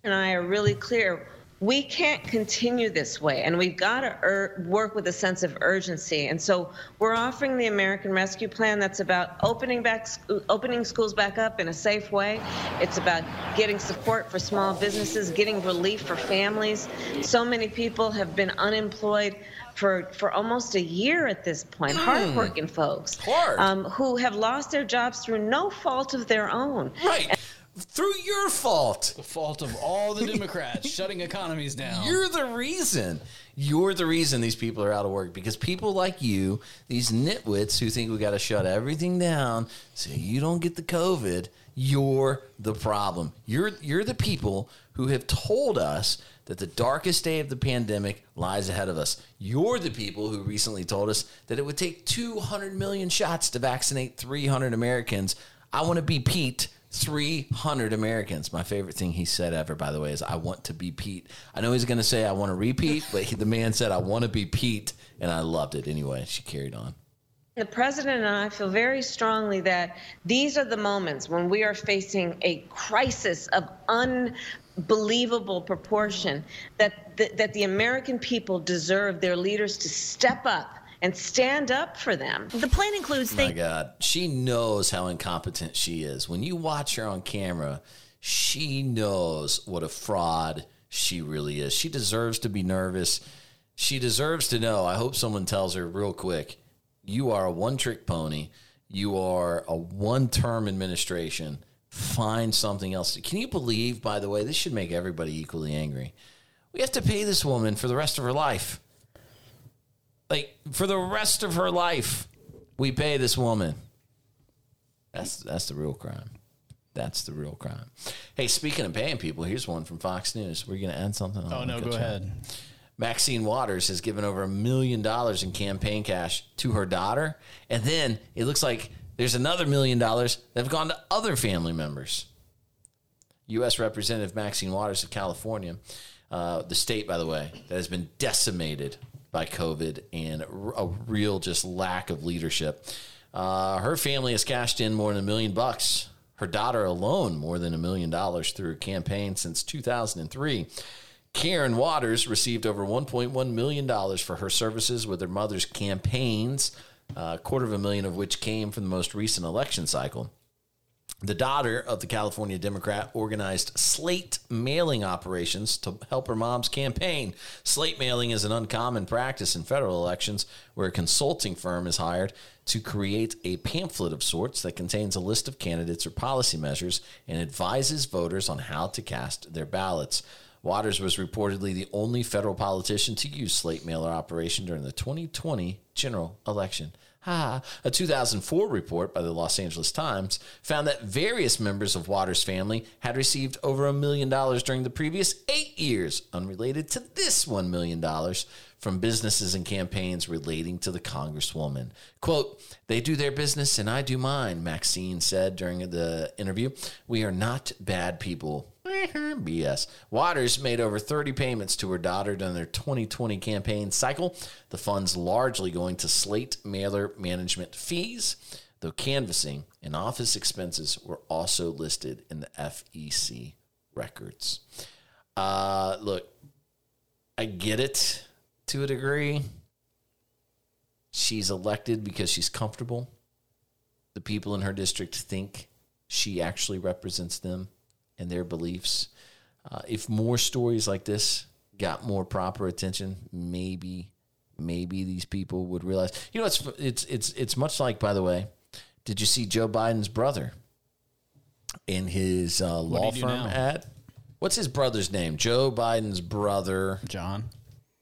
and I are really clear. We can't continue this way, and we've got to ur- work with a sense of urgency. And so, we're offering the American Rescue Plan that's about opening back, sc- opening schools back up in a safe way. It's about getting support for small businesses, getting relief for families. So many people have been unemployed for for almost a year at this point. Hardworking folks, Hard. um, who have lost their jobs through no fault of their own. Right. Through your fault. The fault of all the Democrats shutting economies down. You're the reason. You're the reason these people are out of work because people like you, these nitwits who think we got to shut everything down so you don't get the COVID, you're the problem. You're you're the people who have told us that the darkest day of the pandemic lies ahead of us. You're the people who recently told us that it would take 200 million shots to vaccinate 300 Americans. I want to be Pete. 300 Americans. My favorite thing he said ever, by the way, is I want to be Pete. I know he's going to say I want to repeat, but he, the man said I want to be Pete, and I loved it. Anyway, she carried on. The president and I feel very strongly that these are the moments when we are facing a crisis of unbelievable proportion that the, that the American people deserve their leaders to step up and stand up for them. The plan includes My. God, she knows how incompetent she is. When you watch her on camera, she knows what a fraud she really is. She deserves to be nervous. She deserves to know. I hope someone tells her real quick you are a one trick pony. You are a one term administration. Find something else. Can you believe, by the way, this should make everybody equally angry. We have to pay this woman for the rest of her life. Like, for the rest of her life, we pay this woman. That's that's the real crime. That's the real crime. Hey, speaking of paying people, here's one from Fox News. We're gonna add something. oh, no, go ahead. Maxine Waters has given over a million dollars in campaign cash to her daughter, and then it looks like there's another million dollars that have gone to other family members. U.S. Representative Maxine Waters of California, uh, the state, by the way, that has been decimated by COVID and a real just lack of leadership. Uh, her family has cashed in more than a million bucks. Her daughter alone, more than a million dollars through a campaign since 2003. Karen Waters received over $1.1 million for her services with her mother's campaigns, a quarter of a million of which came from the most recent election cycle. The daughter of the California Democrat organized slate mailing operations to help her mom's campaign. Slate mailing is an uncommon practice in federal elections where a consulting firm is hired to create a pamphlet of sorts that contains a list of candidates or policy measures and advises voters on how to cast their ballots. Waters was reportedly the only federal politician to use slate mailer operation during the 2020 general election. Ha. A 2004 report by the Los Angeles Times found that various members of Waters' family had received over a million dollars during the previous eight years, unrelated to this $1 million from businesses and campaigns relating to the Congresswoman. Quote, they do their business and I do mine, Maxine said during the interview. We are not bad people. BS. Waters made over 30 payments to her daughter during their 2020 campaign cycle, the funds largely going to slate mailer management fees, though canvassing and office expenses were also listed in the FEC records. Uh, look, I get it to a degree. She's elected because she's comfortable. The people in her district think she actually represents them and their beliefs. Uh, if more stories like this got more proper attention, maybe, maybe these people would realize. You know, it's it's it's it's much like. By the way, did you see Joe Biden's brother in his uh, law firm ad? What's his brother's name? Joe Biden's brother. John.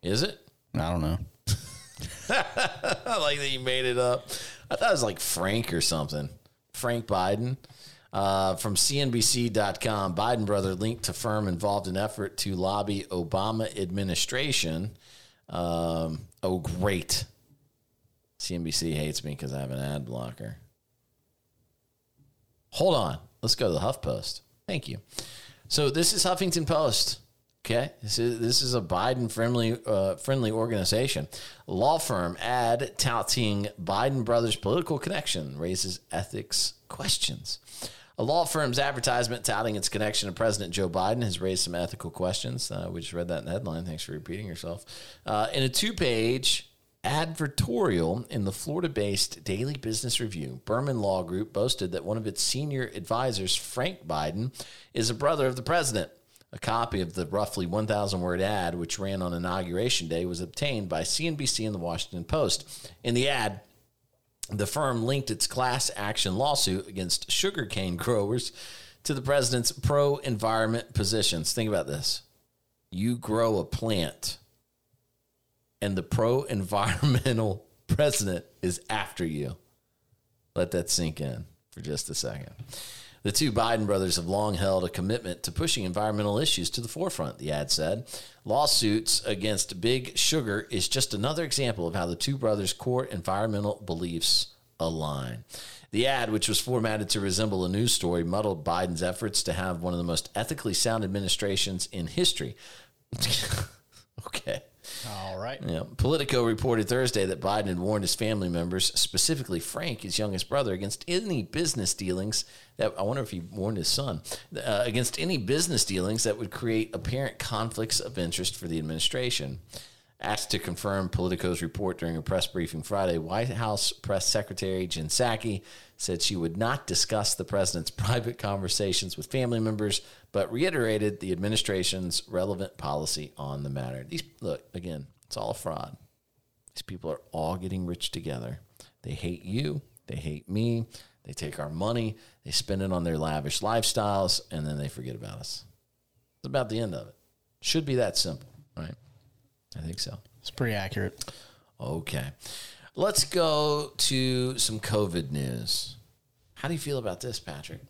Is it? I don't know. I like that you made it up. I thought it was like Frank or something. Frank Biden. Uh, from CNBC.com, Biden brother linked to firm involved in effort to lobby Obama administration. Um, oh, great. CNBC hates me because I have an ad blocker. Hold on. Let's go to the HuffPost. Thank you. So this is Huffington Post. Okay, this is this is a Biden friendly uh, friendly organization. Law firm ad touting Biden brothers' political connection raises ethics questions. A law firm's advertisement touting its connection to President Joe Biden has raised some ethical questions. Uh, we just read that in the headline. Thanks for repeating yourself. Uh, in a two page advertorial in the Florida based Daily Business Review, Berman Law Group boasted that one of its senior advisors, Frank Biden, is a brother of the president. A copy of the roughly 1,000 word ad, which ran on Inauguration Day, was obtained by CNBC and the Washington Post. In the ad, the firm linked its class action lawsuit against sugarcane growers to the president's pro environment positions. Think about this you grow a plant, and the pro environmental president is after you. Let that sink in for just a second. The two Biden brothers have long held a commitment to pushing environmental issues to the forefront, the ad said. Lawsuits against Big Sugar is just another example of how the two brothers' core environmental beliefs align. The ad, which was formatted to resemble a news story, muddled Biden's efforts to have one of the most ethically sound administrations in history. okay. All right. Politico reported Thursday that Biden had warned his family members, specifically Frank, his youngest brother, against any business dealings that I wonder if he warned his son uh, against any business dealings that would create apparent conflicts of interest for the administration. Asked to confirm Politico's report during a press briefing Friday, White House Press Secretary Jen Psaki said she would not discuss the president's private conversations with family members, but reiterated the administration's relevant policy on the matter. These look again, it's all a fraud. These people are all getting rich together. They hate you. They hate me. They take our money. They spend it on their lavish lifestyles, and then they forget about us. It's about the end of it. Should be that simple, right? I think so. It's pretty accurate. Okay. Let's go to some COVID news. How do you feel about this, Patrick?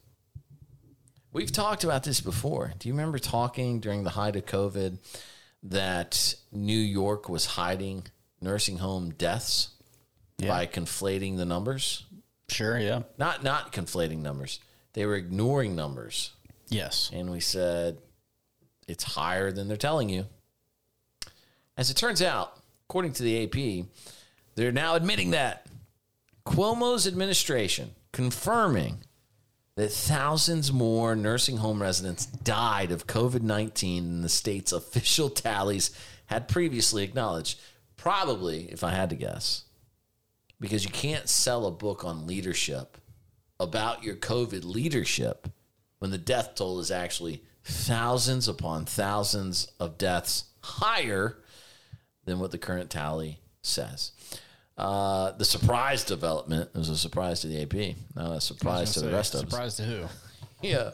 We've talked about this before. Do you remember talking during the height of COVID that New York was hiding nursing home deaths Yeah. by conflating the numbers? Sure. Yeah. Not not conflating numbers. They were ignoring numbers. Yes. And we said it's higher than they're telling you. As it turns out, according to the AP, they're now admitting that Cuomo's administration confirming that thousands more nursing home residents died of COVID 19 than the state's official tallies had previously acknowledged. Probably, if I had to guess, because you can't sell a book on leadership about your COVID leadership when the death toll is actually thousands upon thousands of deaths higher than what the current tally says. Uh, the surprise development was a surprise to the AP, not a surprise to the rest of us. Surprise to who? Yeah.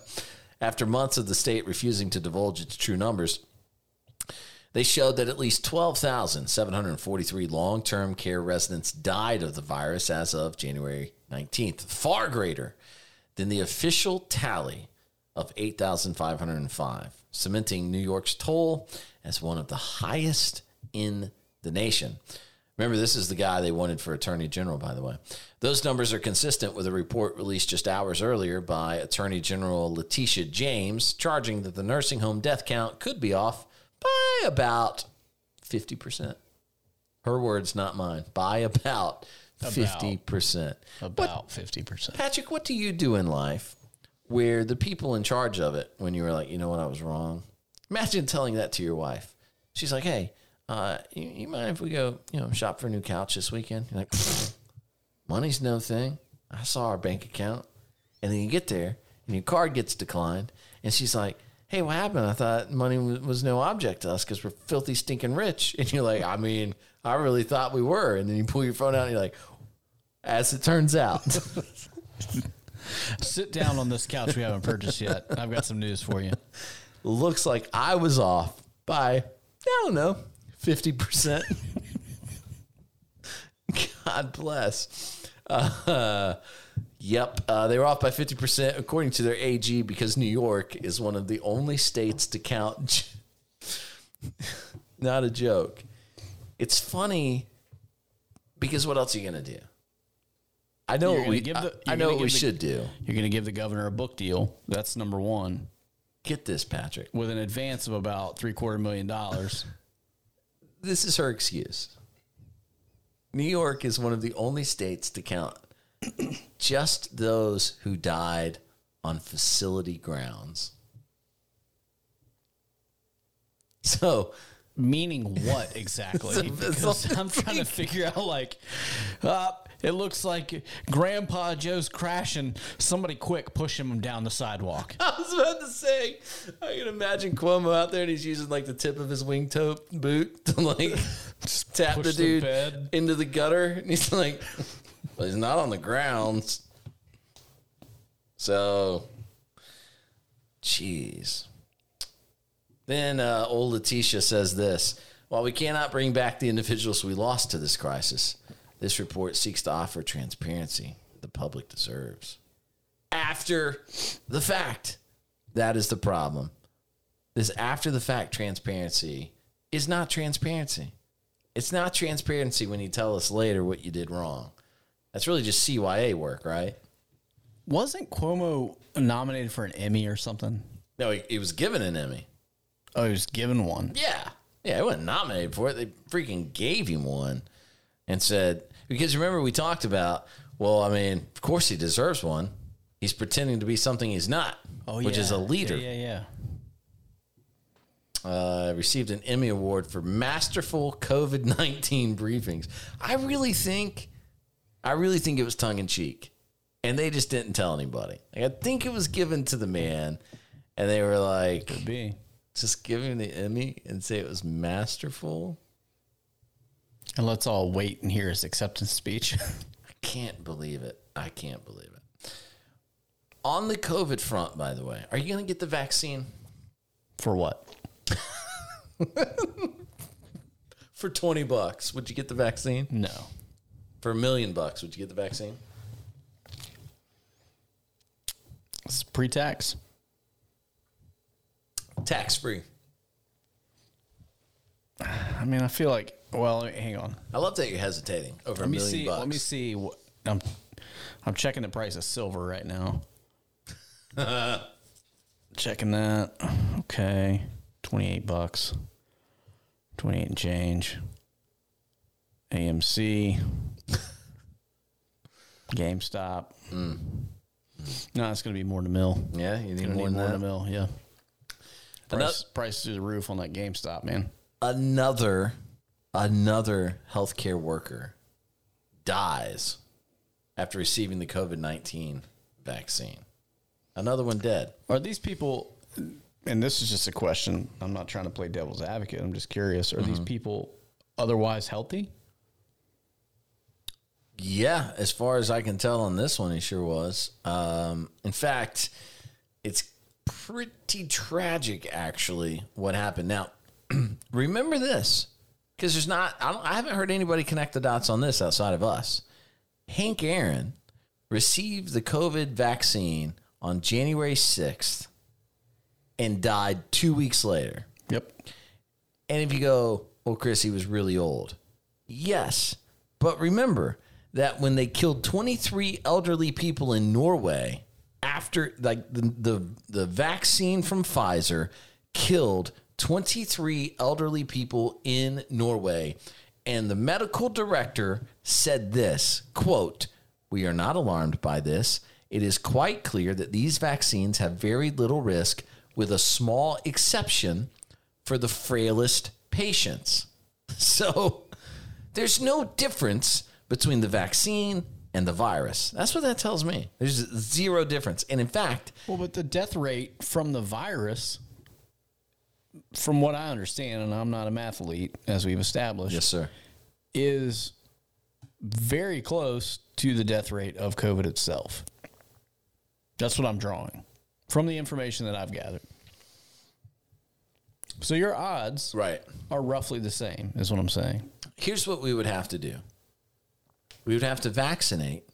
After months of the state refusing to divulge its true numbers, they showed that at least 12,743 long term care residents died of the virus as of January 19th, far greater than the official tally of 8,505, cementing New York's toll as one of the highest in the nation. Remember, this is the guy they wanted for Attorney General, by the way. Those numbers are consistent with a report released just hours earlier by Attorney General Letitia James, charging that the nursing home death count could be off by about 50%. Her words, not mine. By about 50%. About fifty percent. Patrick, what do you do in life where the people in charge of it, when you were like, you know what, I was wrong? Imagine telling that to your wife. She's like, hey, uh, you, you mind if we go, you know, shop for a new couch this weekend? You're like, money's no thing. I saw our bank account. And then you get there and your card gets declined. And she's like, hey, what happened? I thought money was, was no object to us because we're filthy, stinking rich. And you're like, I mean, I really thought we were. And then you pull your phone out and you're like, as it turns out. Sit down on this couch we haven't purchased yet. I've got some news for you. looks like I was off by, I don't know, 50%. God bless. Uh, yep, uh, they were off by 50%, according to their AG, because New York is one of the only states to count. Not a joke. It's funny because what else are you going to do? I know what we, give I- the- I know what we the- should do. You're going to give the governor a book deal. That's number one. Get this, Patrick. With an advance of about three quarter million dollars. This is her excuse. New York is one of the only states to count just those who died on facility grounds. So, Meaning what exactly? Because I'm trying to figure out like, uh, it looks like Grandpa Joe's crashing. Somebody quick push him down the sidewalk. I was about to say, I can imagine Cuomo out there and he's using like the tip of his wingtip boot to like tap the the dude bed. into the gutter. And he's like, well, he's not on the grounds. So, jeez. Then uh, old Letitia says this While we cannot bring back the individuals we lost to this crisis, this report seeks to offer transparency the public deserves. After the fact, that is the problem. This after the fact transparency is not transparency. It's not transparency when you tell us later what you did wrong. That's really just CYA work, right? Wasn't Cuomo nominated for an Emmy or something? No, he, he was given an Emmy. Oh, he was given one. Yeah. Yeah, he wasn't nominated for it. They freaking gave him one and said, because remember, we talked about, well, I mean, of course he deserves one. He's pretending to be something he's not, oh, which is a leader. Yeah, yeah, yeah. uh, received an Emmy Award for masterful COVID nineteen briefings. I really think, I really think it was tongue in cheek, and they just didn't tell anybody. Like, I think it was given to the man, and they were like, B. just give him the Emmy and say it was masterful. And let's all wait and hear his acceptance speech. I can't believe it. I can't believe it. On the COVID front, by the way, are you going to get the vaccine For what? for twenty bucks? Would you get the vaccine No. for a million bucks? Would you get the vaccine? It's pre-tax. Tax free. I mean, I feel like. Well, hang on. I love that you're hesitating over Let a me million see. bucks. Let me see. What, I'm I'm checking the price of silver right now. checking that. Okay, twenty eight bucks. Twenty eight and change. AMC. GameStop. Mm. No, it's going to be more than a mill. Yeah, you need more need than more than a mill. Yeah. Price, price through the roof on that GameStop, man. Another, another healthcare worker dies after receiving the COVID nineteen vaccine. Another one dead. Are these people, and this is just a question, I'm not trying to play devil's advocate, I'm just curious, are these people otherwise healthy? Yeah, as far as I can tell on this one, he sure was. Um, in fact, it's pretty tragic, actually, what happened. Now, remember this, because there's not, I, don't, I haven't heard anybody connect the dots on this outside of us. Hank Aaron received the COVID vaccine on January 6th and died two weeks later. Yep. And if you go, well, Chris, he was really old. Yes. But remember that when they killed 23 elderly people in Norway after like the the, the vaccine from Pfizer killed 23 elderly people in Norway and the medical director said this, quote, "We are not alarmed by this. It is quite clear that these vaccines have very little risk with a small exception for the frailest patients. So there's no difference between the vaccine and the virus. That's what that tells me. There's zero difference. And in fact, Well, but the death rate from the virus, from what I understand, and I'm not a mathlete, as we've established, Yes, sir. is very close to the death rate of COVID itself. That's what I'm drawing from the information that I've gathered. So your odds Right. are roughly the same, is what I'm saying. Here's what we would have to do we would have to vaccinate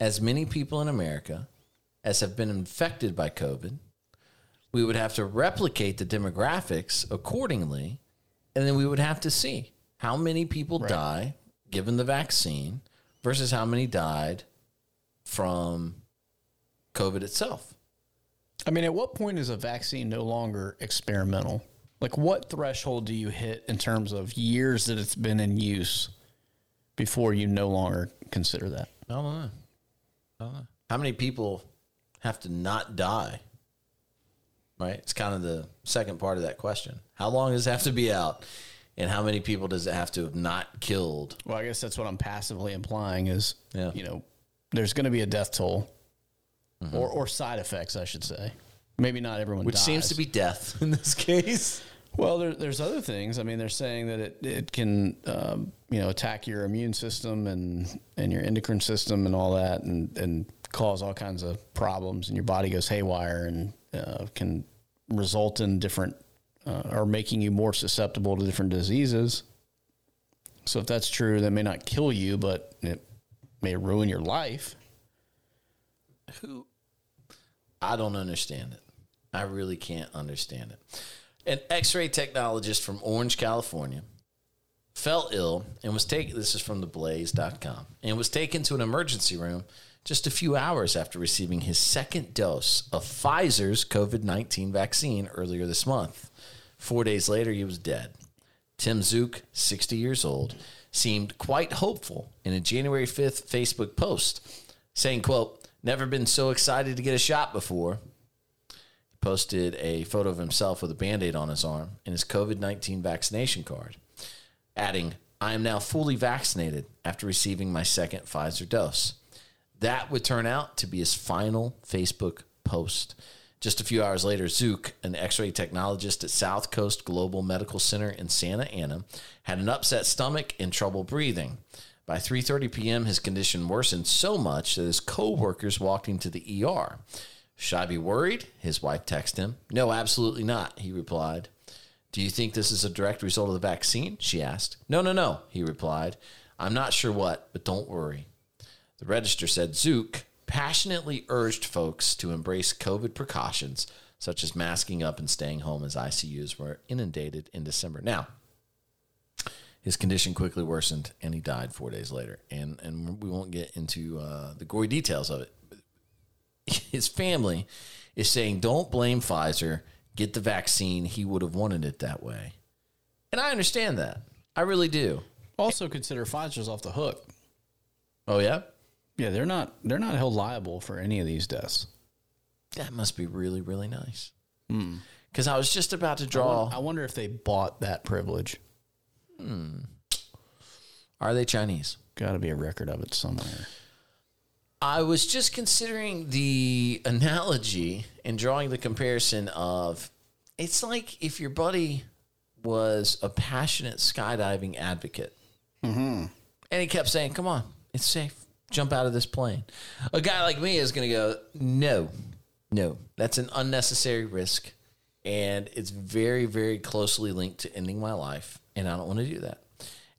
as many people in America as have been infected by COVID. We would have to replicate the demographics accordingly. And then we would have to see how many people die given the vaccine versus how many died from COVID itself. I mean, at what point is a vaccine no longer experimental? Like, what threshold do you hit in terms of years that it's been in use before you no longer consider that? I don't know. I don't know. How many people have to not die? Right? It's kind of the second part of that question. How long does it have to be out? And how many people does it have to have not killed? Well, I guess that's what I'm passively implying is, Yeah. you know, there's going to be a death toll or, or side effects, I should say. Maybe not everyone Which seems to be death in this case. Well, there, there's other things. I mean, they're saying that it, it can, um, you know, attack your immune system and, and your endocrine system and all that and, and cause all kinds of problems and your body goes haywire and uh, can result in different uh, or making you more susceptible to different diseases. So if that's true, that may not kill you, but it may ruin your life. Who? I don't understand it. I really can't understand it. An X-ray technologist from Orange, California, fell ill and was taken. This is from theblaze.com and was taken to an emergency room just a few hours after receiving his second dose of Pfizer's COVID-19 vaccine earlier this month. Four days later, he was dead. Tim Zook, 60 years old, seemed quite hopeful in a January 5th Facebook post, saying, quote, never been so excited to get a shot before. He posted a photo of himself with a band-aid on his arm and his COVID-19 vaccination card, adding, I am now fully vaccinated after receiving my second Pfizer dose. That would turn out to be his final Facebook post. Just a few hours later, Zook, an x-ray technologist at South Coast Global Medical Center in Santa Ana, had an upset stomach and trouble breathing. By 3:30 p.m., his condition worsened so much that his co-workers walked him to the ER. Should I be worried? His wife texted him. No, absolutely not, he replied. Do you think this is a direct result of the vaccine? She asked. No, no, no, he replied. I'm not sure what, but don't worry. The register said Zook passionately urged folks to embrace COVID precautions, such as masking up and staying home as ICUs were inundated in December. Now, his condition quickly worsened and he died four days later. And, and we won't get into uh, the gory details of it. His family is saying, don't blame Pfizer, get the vaccine. He would have wanted it that way. And I understand that. I really do. Also consider Pfizer's off the hook. Oh, yeah? Yeah, they're not they're not held liable for any of these deaths. That must be really, really nice. Hmm. Because I was just about to draw. I wonder if they bought that privilege. Hmm. Are they Chinese? Got to be a record of it somewhere. I was just considering the analogy and drawing the comparison of it's like if your buddy was a passionate skydiving advocate mm-hmm. and he kept saying, Come on, it's safe. Jump out of this plane. A guy like me is going to go, No, no, that's an unnecessary risk. And it's very, very closely linked to ending my life. And I don't want to do that.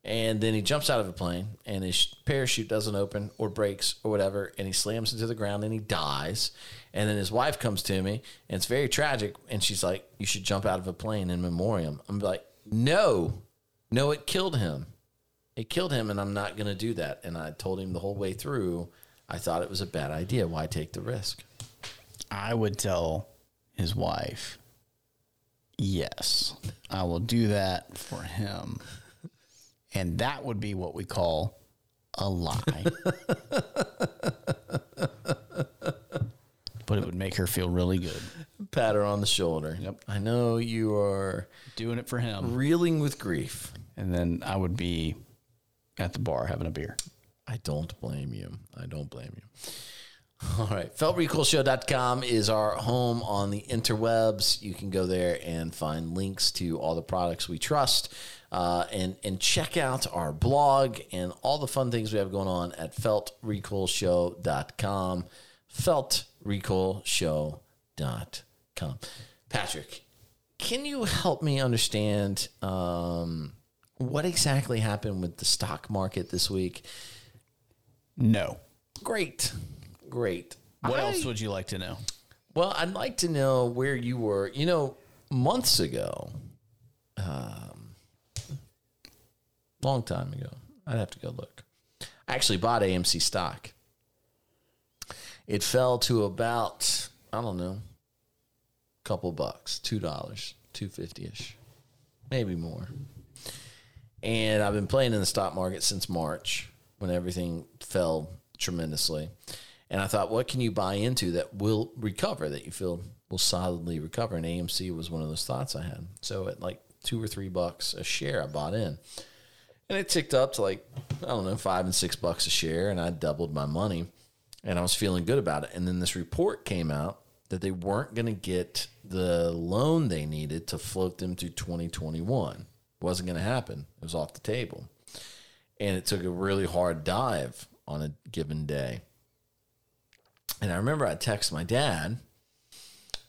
And then he jumps out of a plane and his parachute doesn't open or breaks or whatever. And he slams into the ground and he dies. And then his wife comes to me and it's very tragic. And she's like, You should jump out of a plane in memoriam. I'm like, No, no, it killed him. It killed him. And I'm not going to do that. And I told him the whole way through, I thought it was a bad idea. Why take the risk? I would tell his wife, "Yes, I will do that for him." And that would be what we call a lie. but it would make her feel really good. Pat her on the shoulder. Yep. I know you are Doing it for him. reeling with grief. And then I would be at the bar having a beer. I don't blame you. I don't blame you. All right. FeltRecoilShow.com is our home on the interwebs. You can go there and find links to all the products we trust uh, and, and check out our blog and all the fun things we have going on at FeltRecoilShow.com. FeltRecoilShow.com. Patrick, can you help me understand um, what exactly happened with the stock market this week? No. Great, great. What I- else would you like to know? Well, I'd like to know where you were. You know, months ago, um, long time ago. I'd have to go look. I actually bought AMC stock. It fell to about I don't know, a couple bucks, two dollars, two fifty ish, maybe more. And I've been playing in the stock market since March when everything fell tremendously. And I thought, what can you buy into that will recover, that you feel will solidly recover? And AMC was one of those thoughts I had. So at like two or three bucks a share, I bought in. And it ticked up to like, I don't know, five and six bucks a share. And I doubled my money. And I was feeling good about it. And then this report came out that they weren't going to get the loan they needed to float them through 2021. Wasn't going to happen. It was off the table. And it took a really hard dive on a given day. And I remember I texted my dad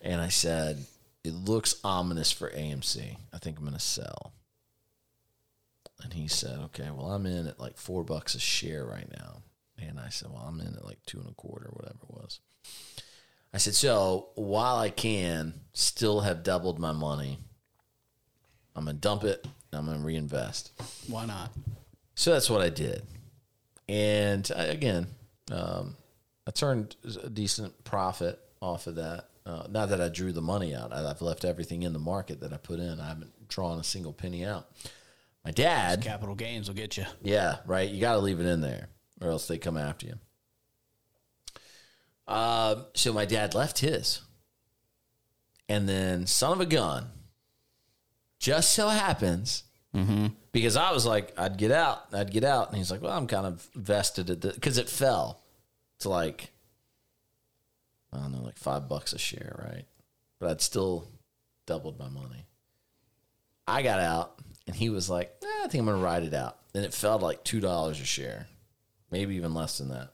and I said, It looks ominous for AMC. I think I'm going to sell. And he said, Okay, well, I'm in at like four bucks a share right now. And I said, Well, I'm in at like two and a quarter, whatever it was. I said, So while I can still have doubled my money, I'm going to dump it I'm going to reinvest. Why not? So that's what I did. And I, again, um, I turned a decent profit off of that. Uh, not that I drew the money out. I, I've left everything in the market that I put in. I haven't drawn a single penny out. My dad, Capital gains will get you. yeah, right. You got to leave it in there, or else they come after you. Uh, so my dad left his, and then son of a gun, just so happens because I was like, I'd get out, I'd get out, and he's like, well, I'm kind of vested at the because it fell to like, I don't know, like five bucks a share, right? But I'd still doubled my money. I got out, and he was like, eh, I think I'm gonna ride it out. Then it fell to like two dollars a share, maybe even less than that.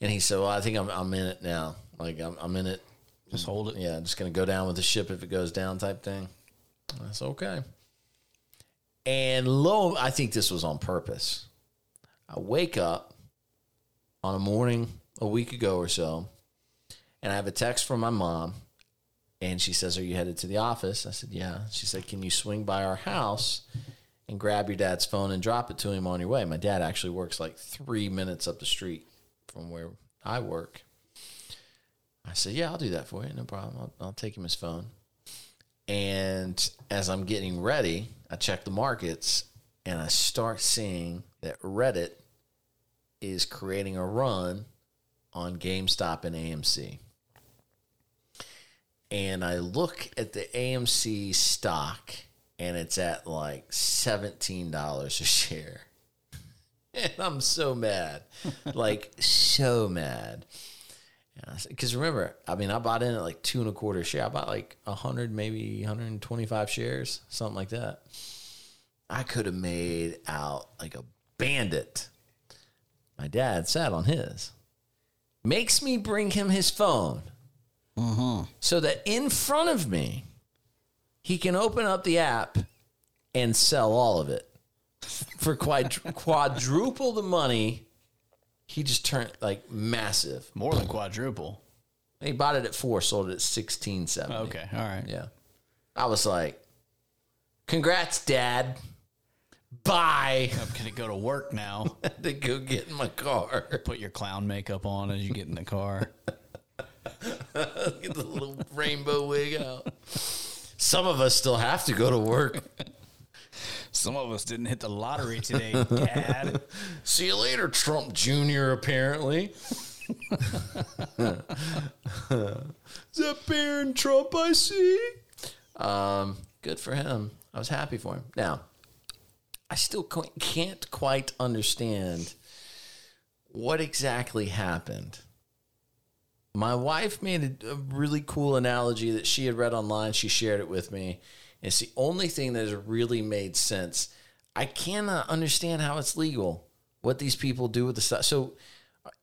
And he said, Well, I think I'm I'm in it now. Like I'm I'm in it. Just hold it. Yeah, I'm just gonna go down with the ship if it goes down, type thing. That's okay. And lo, I think this was on purpose. I wake up on a morning a week ago or so, and I have a text from my mom, and she says, "Are you headed to the office?" I said, "Yeah." She said, "Can you swing by our house and grab your dad's phone and drop it to him on your way?" My dad actually works like three minutes up the street from where I work. I said, "Yeah, I'll do that for you. No problem. I'll, I'll take him his phone." And as I'm getting ready, I check the markets and I start seeing that Reddit is creating a run on GameStop and AMC. And I look at the AMC stock and it's at like $17 a share. And I'm so mad. like, so mad. Because remember, I mean, I bought in at like two and a quarter share. I bought like a hundred, maybe 125 shares, something like that. I could have made out like a bandit. My dad sat on his. Makes me bring him his phone mm-hmm. so that in front of me, he can open up the app and sell all of it for quadru- quadruple the money. He just turned like massive. More than quadruple. He bought it at four, sold it at sixteen seventy. Okay. All right. Yeah. I was like, Congrats, Dad. Bye. I'm going to go to work now. To go get in my car. Put your clown makeup on as you get in the car. Get the little rainbow wig out. Some of us still have to go to work. Some of us didn't hit the lottery today, Dad. See you later, Trump Jr., apparently. Is that Barron Trump I see? Um, good for him. I was happy for him. Now, I still can't quite understand what exactly happened. My wife made a, a really cool analogy that she had read online. She shared it with me. It's the only thing that has really made sense. I cannot understand how it's legal, what these people do with the stuff. So,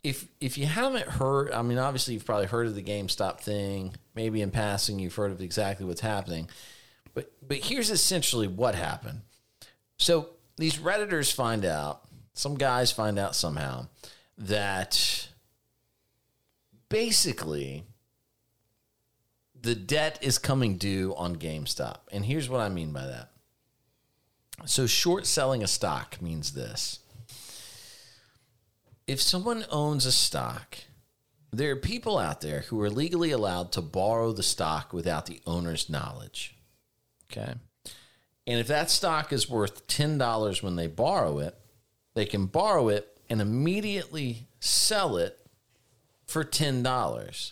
if if you haven't heard, I mean, obviously you've probably heard of the GameStop thing. Maybe in passing, you've heard of exactly what's happening. But but here's essentially what happened. So these redditors find out, some guys find out somehow that basically the debt is coming due on GameStop. And here's what I mean by that. So short selling a stock means this. If someone owns a stock, there are people out there who are legally allowed to borrow the stock without the owner's knowledge. Okay. And if that stock is worth $10 when they borrow it, they can borrow it and immediately sell it for $10.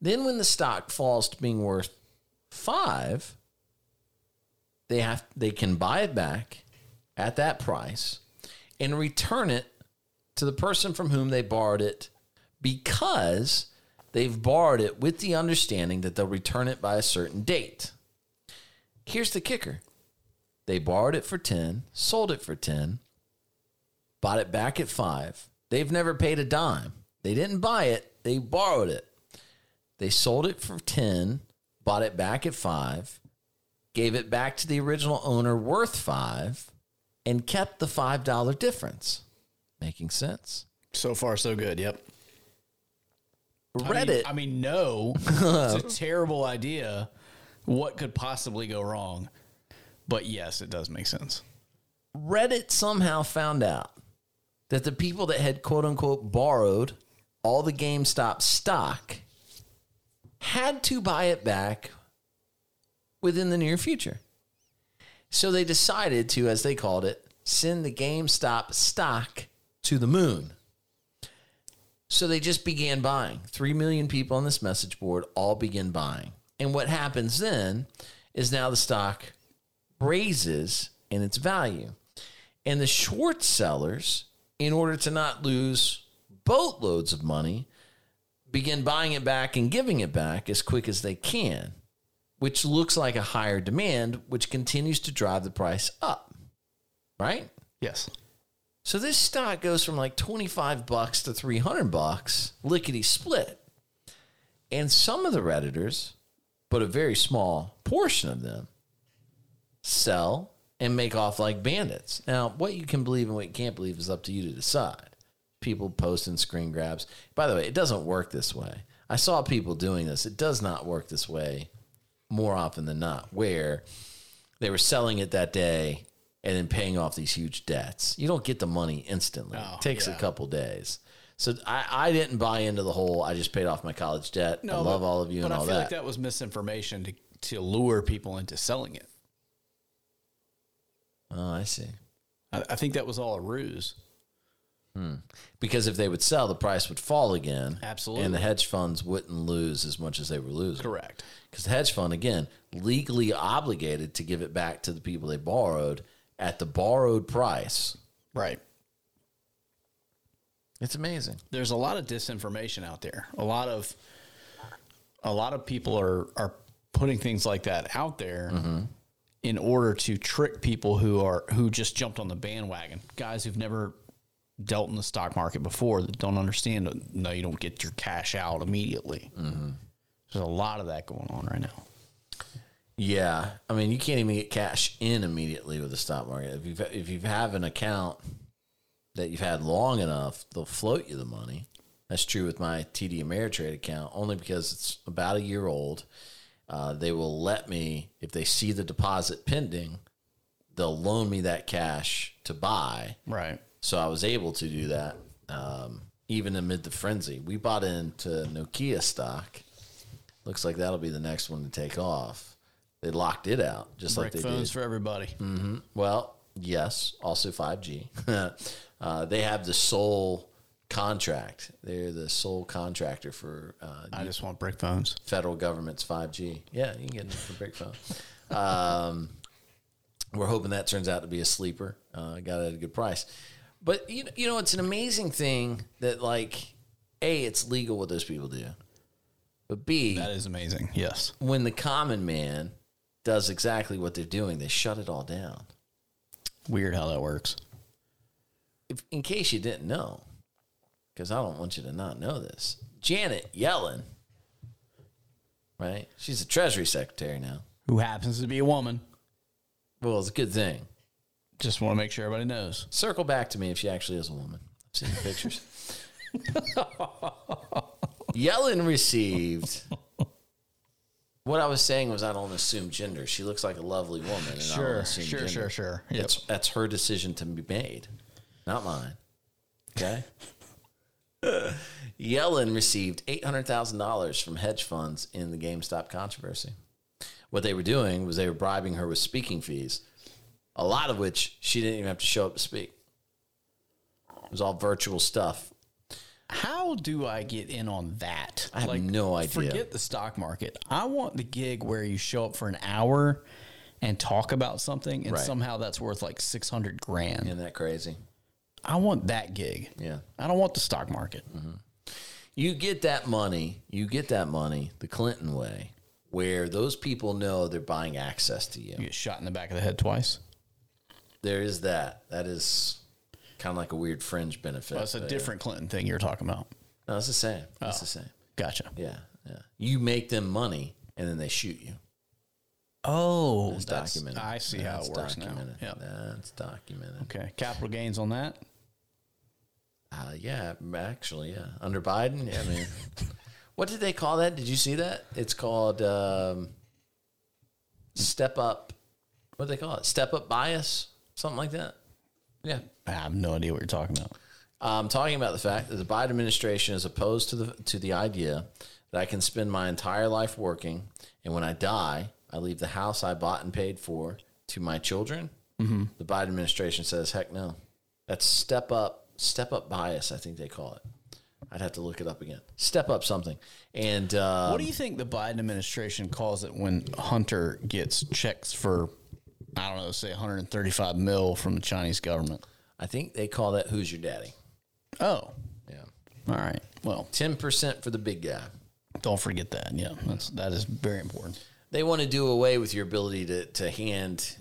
Then when the stock falls to being worth 5, they have they can buy it back at that price and return it to the person from whom they borrowed it because they've borrowed it with the understanding that they'll return it by a certain date. Here's the kicker. They borrowed it for 10, sold it for 10, bought it back at 5. They've never paid a dime. They didn't buy it, they borrowed it. They sold it for 10, bought it back at 5, gave it back to the original owner worth 5 and kept the $5 difference. Making sense? So far, so good. Yep. Reddit I mean, I mean no, it's a terrible idea. What could possibly go wrong? But yes, it does make sense. Reddit somehow found out that the people that had quote unquote borrowed all the GameStop stock had to buy it back within the near future. So they decided to, as they called it, send the GameStop stock to the moon. So they just began buying. Three million people on this message board all begin buying. And what happens then is now the stock raises in its value. And the short sellers, in order to not lose boatloads of money, begin buying it back and giving it back as quick as they can, which looks like a higher demand, which continues to drive the price up. Right? Yes. So this stock goes from like 25 bucks to 300 bucks, lickety split. And some of the Redditors, but a very small portion of them, sell and make off like bandits. Now, what you can believe and what you can't believe is up to you to decide. People posting screen grabs. By the way, it doesn't work this way. I saw people doing this. It does not work this way more often than not, where they were selling it that day and then paying off these huge debts. You don't get the money instantly. Oh, it takes yeah. a couple days. So I, I didn't buy into the whole I just paid off my college debt. I love but- all of you but and I all feel that. like that was misinformation to to lure people into selling it. Oh, I see. I, I think that was all a ruse. Hmm. Because if they would sell, the price would fall again. Absolutely. And the hedge funds wouldn't lose as much as they were losing. Correct. Because the hedge fund, again, legally obligated to give it back to the people they borrowed at the borrowed price. Right. It's amazing. There's a lot of disinformation out there. A lot of a lot of people are are putting things like that out there mm-hmm. in order to trick people who are who just jumped on the bandwagon. Guys who've never dealt in the stock market before that don't understand. No, you don't get your cash out immediately. There's a lot of that going on right now. Yeah, I mean, you can't even get cash in immediately with the stock market. If you if you have an account that you've had long enough, they'll float you the money. That's true with my TD Ameritrade account, only because it's about a year old. Uh, they will let me if they see the deposit pending, they'll loan me that cash to buy. Right. So I was able to do that, um, even amid the frenzy. We bought into Nokia stock. Looks like that'll be the next one to take off. They locked it out just like Brick they phones did. for everybody. Well, yes, also 5G. uh, they have the sole contract. They're the sole contractor for uh, I just want brick phones. federal government's 5G. Yeah, you can get it for big phone. Um, we're hoping that turns out to be a sleeper. Uh, got it at a good price. But you know, you know, it's an amazing thing that like, a, it's legal what those people do, but b, That is amazing. Yes. when the common man does exactly what they're doing, they shut it all down. Weird how that works. If, in case you didn't know, because I don't want you to not know this. Janet Yellen, right? She's a Treasury Secretary now. Who happens to be a woman? Well, it's a good thing. Just want to make sure everybody knows. Circle back to me if she actually is a woman. I've seen the pictures. Yellen received. What I was saying was I don't assume gender. She looks like a lovely woman. And I don't assume sure, gender. sure, sure. Yep. That's that's her decision to be made, not mine. Okay. Yellen received eight hundred thousand dollars from hedge funds in the GameStop controversy. What they were doing was they were bribing her with speaking fees, a lot of which she didn't even have to show up to speak. It was all virtual stuff. How do I get in on that? I have no idea. Forget the stock market. I want the gig where you show up for an hour and talk about something, and Right. somehow that's worth like six hundred grand. Isn't that crazy? I want that gig. Yeah. I don't want the stock market. Mm-hmm. You get that money, you get that money the Clinton way, where those people know they're buying access to you. You get shot in the back of the head twice. There is that. That is kind of like a weird fringe benefit. That's a there. different Clinton thing you're talking about. No, it's the same. It's the same. Gotcha. Yeah, yeah. You make them money and then they shoot you. Oh, It's that's, documented. I see how That's it works now. documented. Yeah. That's documented. Okay. Capital gains on that. Uh, yeah, actually, yeah. Under Biden, yeah, I mean, what did they call that? Did you see that? It's called um, step up. What do they call it? Step up bias, something like that. Yeah, I have no idea what you're talking about. I'm talking about the fact that the Biden administration is opposed to the to the idea that I can spend my entire life working, and when I die, I leave the house I bought and paid for to my children. Mm-hmm. The Biden administration says, "Heck no, that's step up, step up bias." I think they call it. I'd have to look it up again. Step up something, and uh, What do you think the Biden administration calls it when Hunter gets checks for, I don't know, say 135 mil from the Chinese government? I think they call that "Who's your daddy?" Oh, Yeah, all right. Well, ten percent for the big guy. don't forget that. Yeah, that's that is very important. they want to do away with your ability to, to hand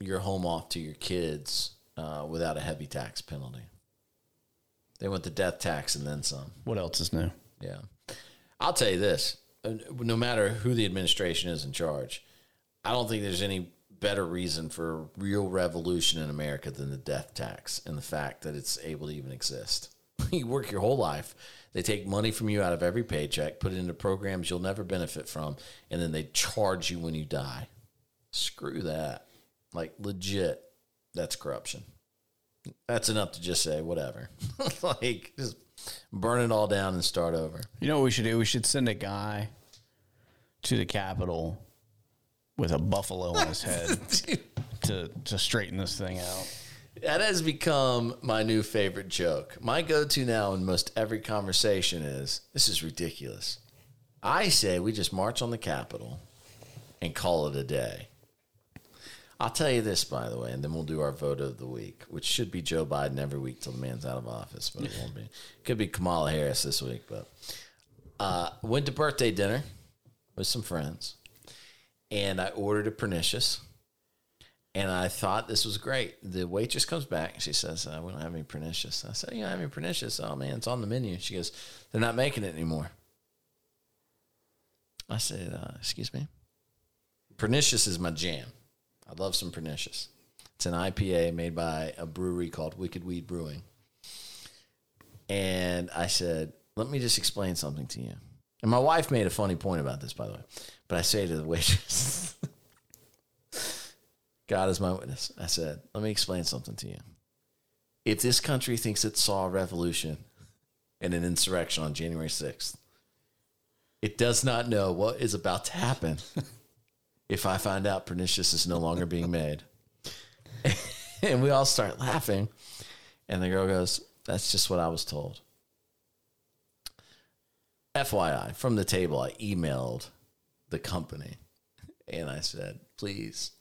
your home off to your kids uh, without a heavy tax penalty. They want the death tax and then some. What else is new? Yeah. I'll tell you this uh, no matter who the administration is in charge, I don't think there's any better reason for real revolution in America than the death tax and the fact that it's able to even exist. you work your whole life, they take money from you out of every paycheck, put it into programs you'll never benefit from, and then they charge you when you die. Screw that. Like, legit, that's corruption. That's enough to just say, whatever. like, just burn it all down and start over. You know what we should do? We should send a guy to the Capitol with a buffalo on his head to to straighten this thing out. That has become my new favorite joke. My go to now in most every conversation is this is ridiculous. I say we just march on the Capitol and call it a day. I'll tell you this, by the way, and then we'll do our vote of the week, which should be Joe Biden every week till the man's out of office, but it won't be. Could be Kamala Harris this week, but uh, went to birthday dinner with some friends, and I ordered a pernicious. And I thought this was great. The waitress comes back and she says, uh, We don't have any pernicious. I said, You don't have any pernicious? Oh, man, it's on the menu. She goes, They're not making it anymore. I said, uh, Excuse me? Pernicious is my jam. I love some pernicious. It's an IPA made by a brewery called Wicked Weed Brewing. And I said, Let me just explain something to you. And my wife made a funny point about this, by the way. But I say to the waitress, God is my witness. I said, let me explain something to you. If this country thinks it saw a revolution and an insurrection on January 6th, it does not know what is about to happen if I find out pernicious is no longer being made. and we all start laughing. And the girl goes, That's just what I was told. FYI, from the table, I emailed the company and I said, Please,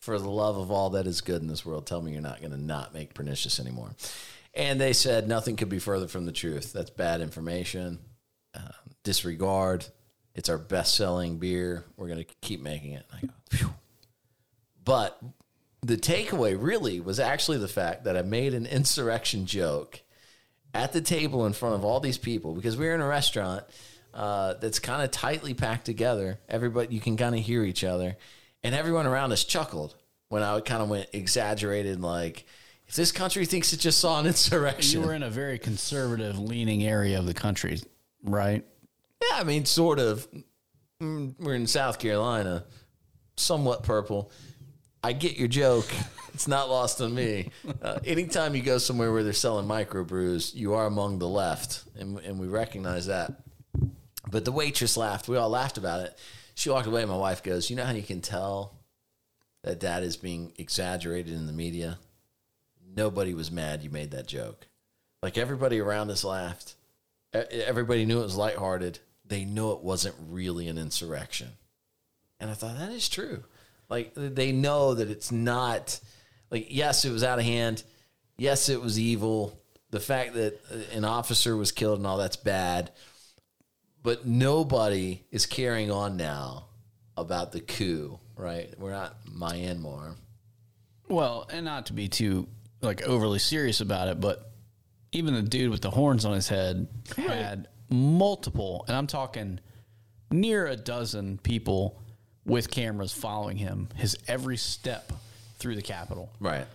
for the love of all that is good in this world, tell me you're not going to not make pernicious anymore. And they said nothing could be further from the truth. That's bad information. Uh, disregard. It's our best selling beer. We're going to keep making it. I go. But the takeaway really was actually the fact that I made an insurrection joke at the table in front of all these people because we were in a restaurant uh, that's kind of tightly packed together. Everybody, you can kind of hear each other, and everyone around us chuckled when I kind of went exaggerated, like, if this country thinks it just saw an insurrection. You were in a very conservative leaning area of the country, right? Yeah, I mean, sort of. Mm, We're in South Carolina, somewhat purple. I get your joke. It's not lost on me. Uh, anytime you go somewhere where they're selling microbrews, you are among the left, and, and we recognize that. But the waitress laughed. We all laughed about it. She walked away. My wife goes, "You know how you can tell that that is being exaggerated in the media? Nobody was mad you made that joke. Like everybody around us laughed. Everybody knew it was lighthearted. They knew it wasn't really an insurrection. And I thought that is true. Like they know that it's not like yes, it was out of hand. Yes, it was evil. The fact that uh, an officer was killed and all that's bad. But nobody is carrying on now about the coup, right? We're not Myanmar. Well, and not to be too like overly serious about it, but even the dude with the horns on his head had multiple, and I'm talking near a dozen people with cameras following him, his every step through the Capitol. Right.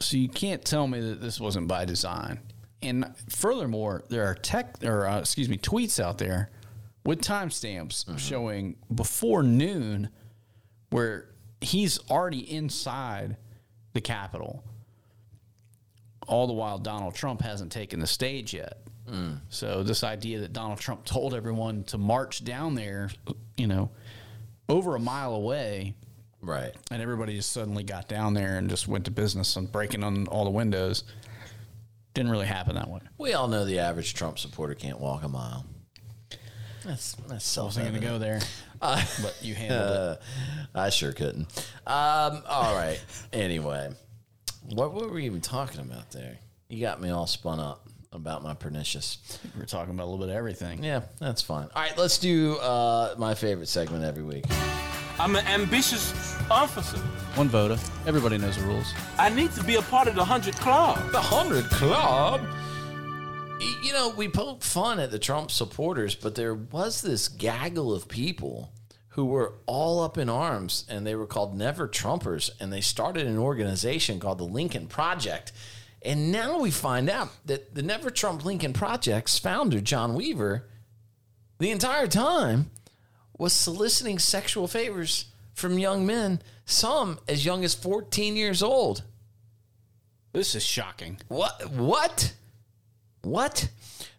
So you can't tell me that this wasn't by design. And furthermore, there are tech or uh, excuse me tweets out there with timestamps showing before noon where he's already inside the Capitol. All the while, Donald Trump hasn't taken the stage yet. So this idea that Donald Trump told everyone to march down there, you know, over a mile away, Right. and everybody just suddenly got down there and just went to business and breaking on all the windows. Didn't really happen that way. We all know the average Trump supporter can't walk a mile. That's that's I wasn't going to go there, but you handled it. Uh, I sure couldn't. Um, all right. anyway, what, what were we even talking about there? You got me all spun up about my pernicious. We're talking about a little bit of everything. Yeah, that's fine. All right, let's do uh, my favorite segment every week. I'm an ambitious officer. One voter. Everybody knows the rules. I need to be a part of the 100 Club. The Hundred Club. You know, we poke fun at the Trump supporters, but there was this gaggle of people who were all up in arms, and they were called Never Trumpers, and they started an organization called the Lincoln Project. And now we find out that the Never Trump Lincoln Project's founder, John Weaver, the entire time was soliciting sexual favors from young men, some as young as 14 years old. This is shocking. What? What? What?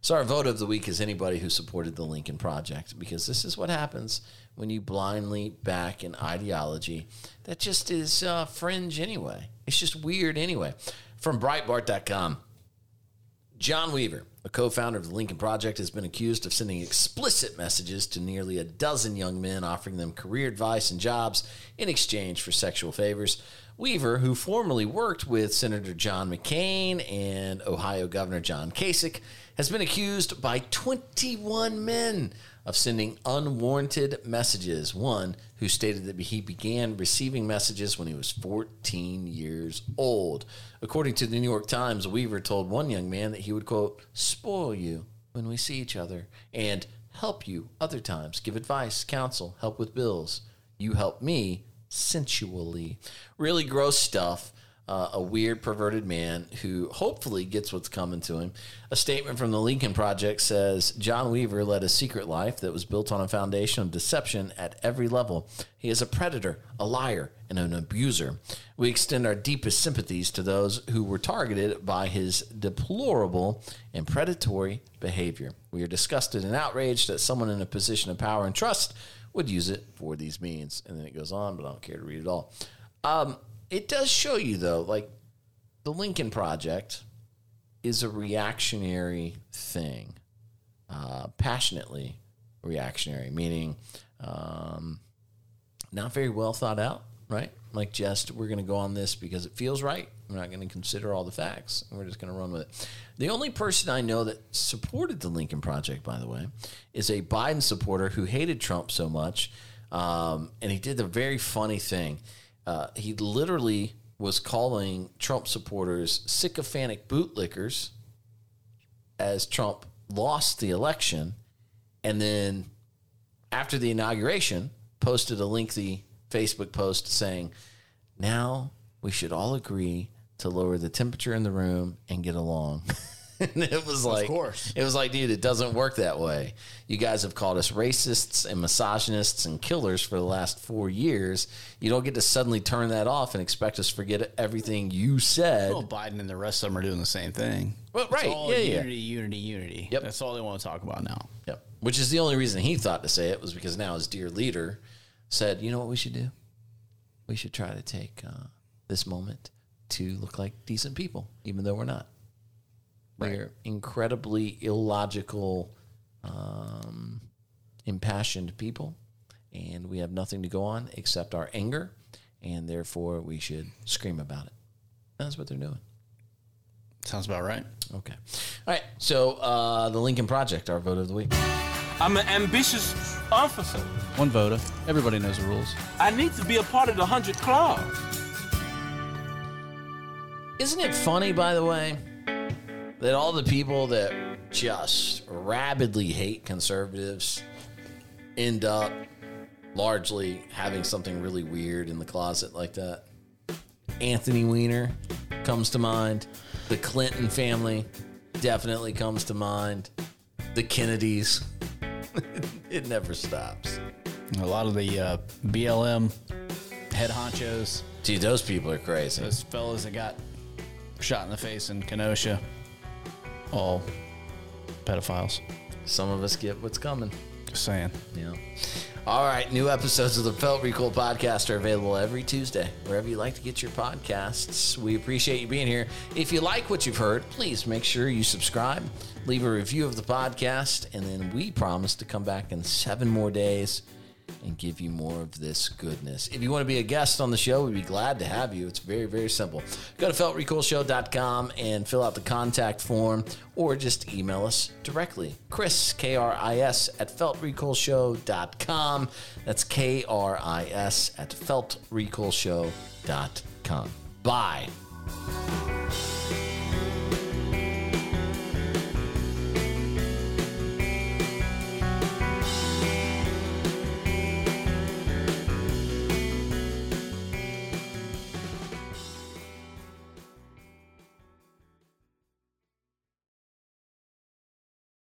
So our vote of the week is anybody who supported the Lincoln Project because this is what happens when you blindly back an ideology that just is uh, fringe anyway. It's just weird anyway. From Breitbart.com, John Weaver, a co founder of the Lincoln Project, has been accused of sending explicit messages to nearly a dozen young men, offering them career advice and jobs in exchange for sexual favors. Weaver, who formerly worked with Senator John McCain and Ohio Governor John Kasich, has been accused by 21 men of sending unwarranted messages. One who stated that he began receiving messages when he was 14 years old. According to the New York Times, Weaver told one young man that he would, quote, spoil you when we see each other and help you other times, give advice, counsel, help with bills. You help me sensually. Really gross stuff. Uh, a weird, perverted man who hopefully gets what's coming to him. A statement from the Lincoln Project says John Weaver led a secret life that was built on a foundation of deception at every level. He is a predator, a liar, and an abuser. We extend our deepest sympathies to those who were targeted by his deplorable and predatory behavior. We are disgusted and outraged that someone in a position of power and trust would use it for these means. And then it goes on, but I don't care to read it all. Um, it does show you, though, like the Lincoln Project is a reactionary thing, uh, passionately reactionary, meaning um, not very well thought out, right? Like just we're going to go on this because it feels right. We're not going to consider all the facts. We're just going to run with it. The only person I know that supported the Lincoln Project, by the way, is a Biden supporter who hated Trump so much, um, and he did the very funny thing. Uh, he literally was calling Trump supporters sycophantic bootlickers as Trump lost the election and then after the inauguration posted a lengthy Facebook post saying, now we should all agree to lower the temperature in the room and get along. and it was like, of course. it was like, dude, it doesn't work that way. You guys have called us racists and misogynists and killers for the last four years. You don't get to suddenly turn that off and expect us to forget everything you said. Well, Biden and the rest of them are doing the same thing. Well, right. Yeah, yeah. unity, unity, unity. Yep. That's all they want to talk about now. Yep. Which is the only reason he thought to say it was because now his dear leader said, you know what we should do? We should try to take uh, this moment to look like decent people, even though we're not. We're incredibly illogical, um, impassioned people, and we have nothing to go on except our anger, and therefore we should scream about it. That's what they're doing. Sounds about right. Okay. All right. So uh, the Lincoln Project, our vote of the week. I'm an ambitious officer. One voter. Everybody knows the rules. I need to be a part of the 100 Club. Isn't it funny, by the way, that all the people that just rabidly hate conservatives end up largely having something really weird in the closet like that? Anthony Weiner comes to mind. The Clinton family definitely comes to mind. The Kennedys. it never stops. A lot of the uh, BLM head honchos, Dude, those people are crazy. those fellas that got shot in the face in Kenosha, all pedophiles. Some of us get what's coming. Just saying. Yeah. All right. New episodes of the Felt Recoil podcast are available every Tuesday, wherever you like to get your podcasts. We appreciate you being here. If you like what you've heard, please make sure you subscribe, leave a review of the podcast, and then we promise to come back in seven more days and give you more of this goodness. If you want to be a guest on the show, we'd be glad to have you. It's very, very simple. Go to feltrecoilshow.com and fill out the contact form or just email us directly. Chris, K R I S, at feltrecoilshow.com. That's K R I S at feltrecoilshow.com. Bye.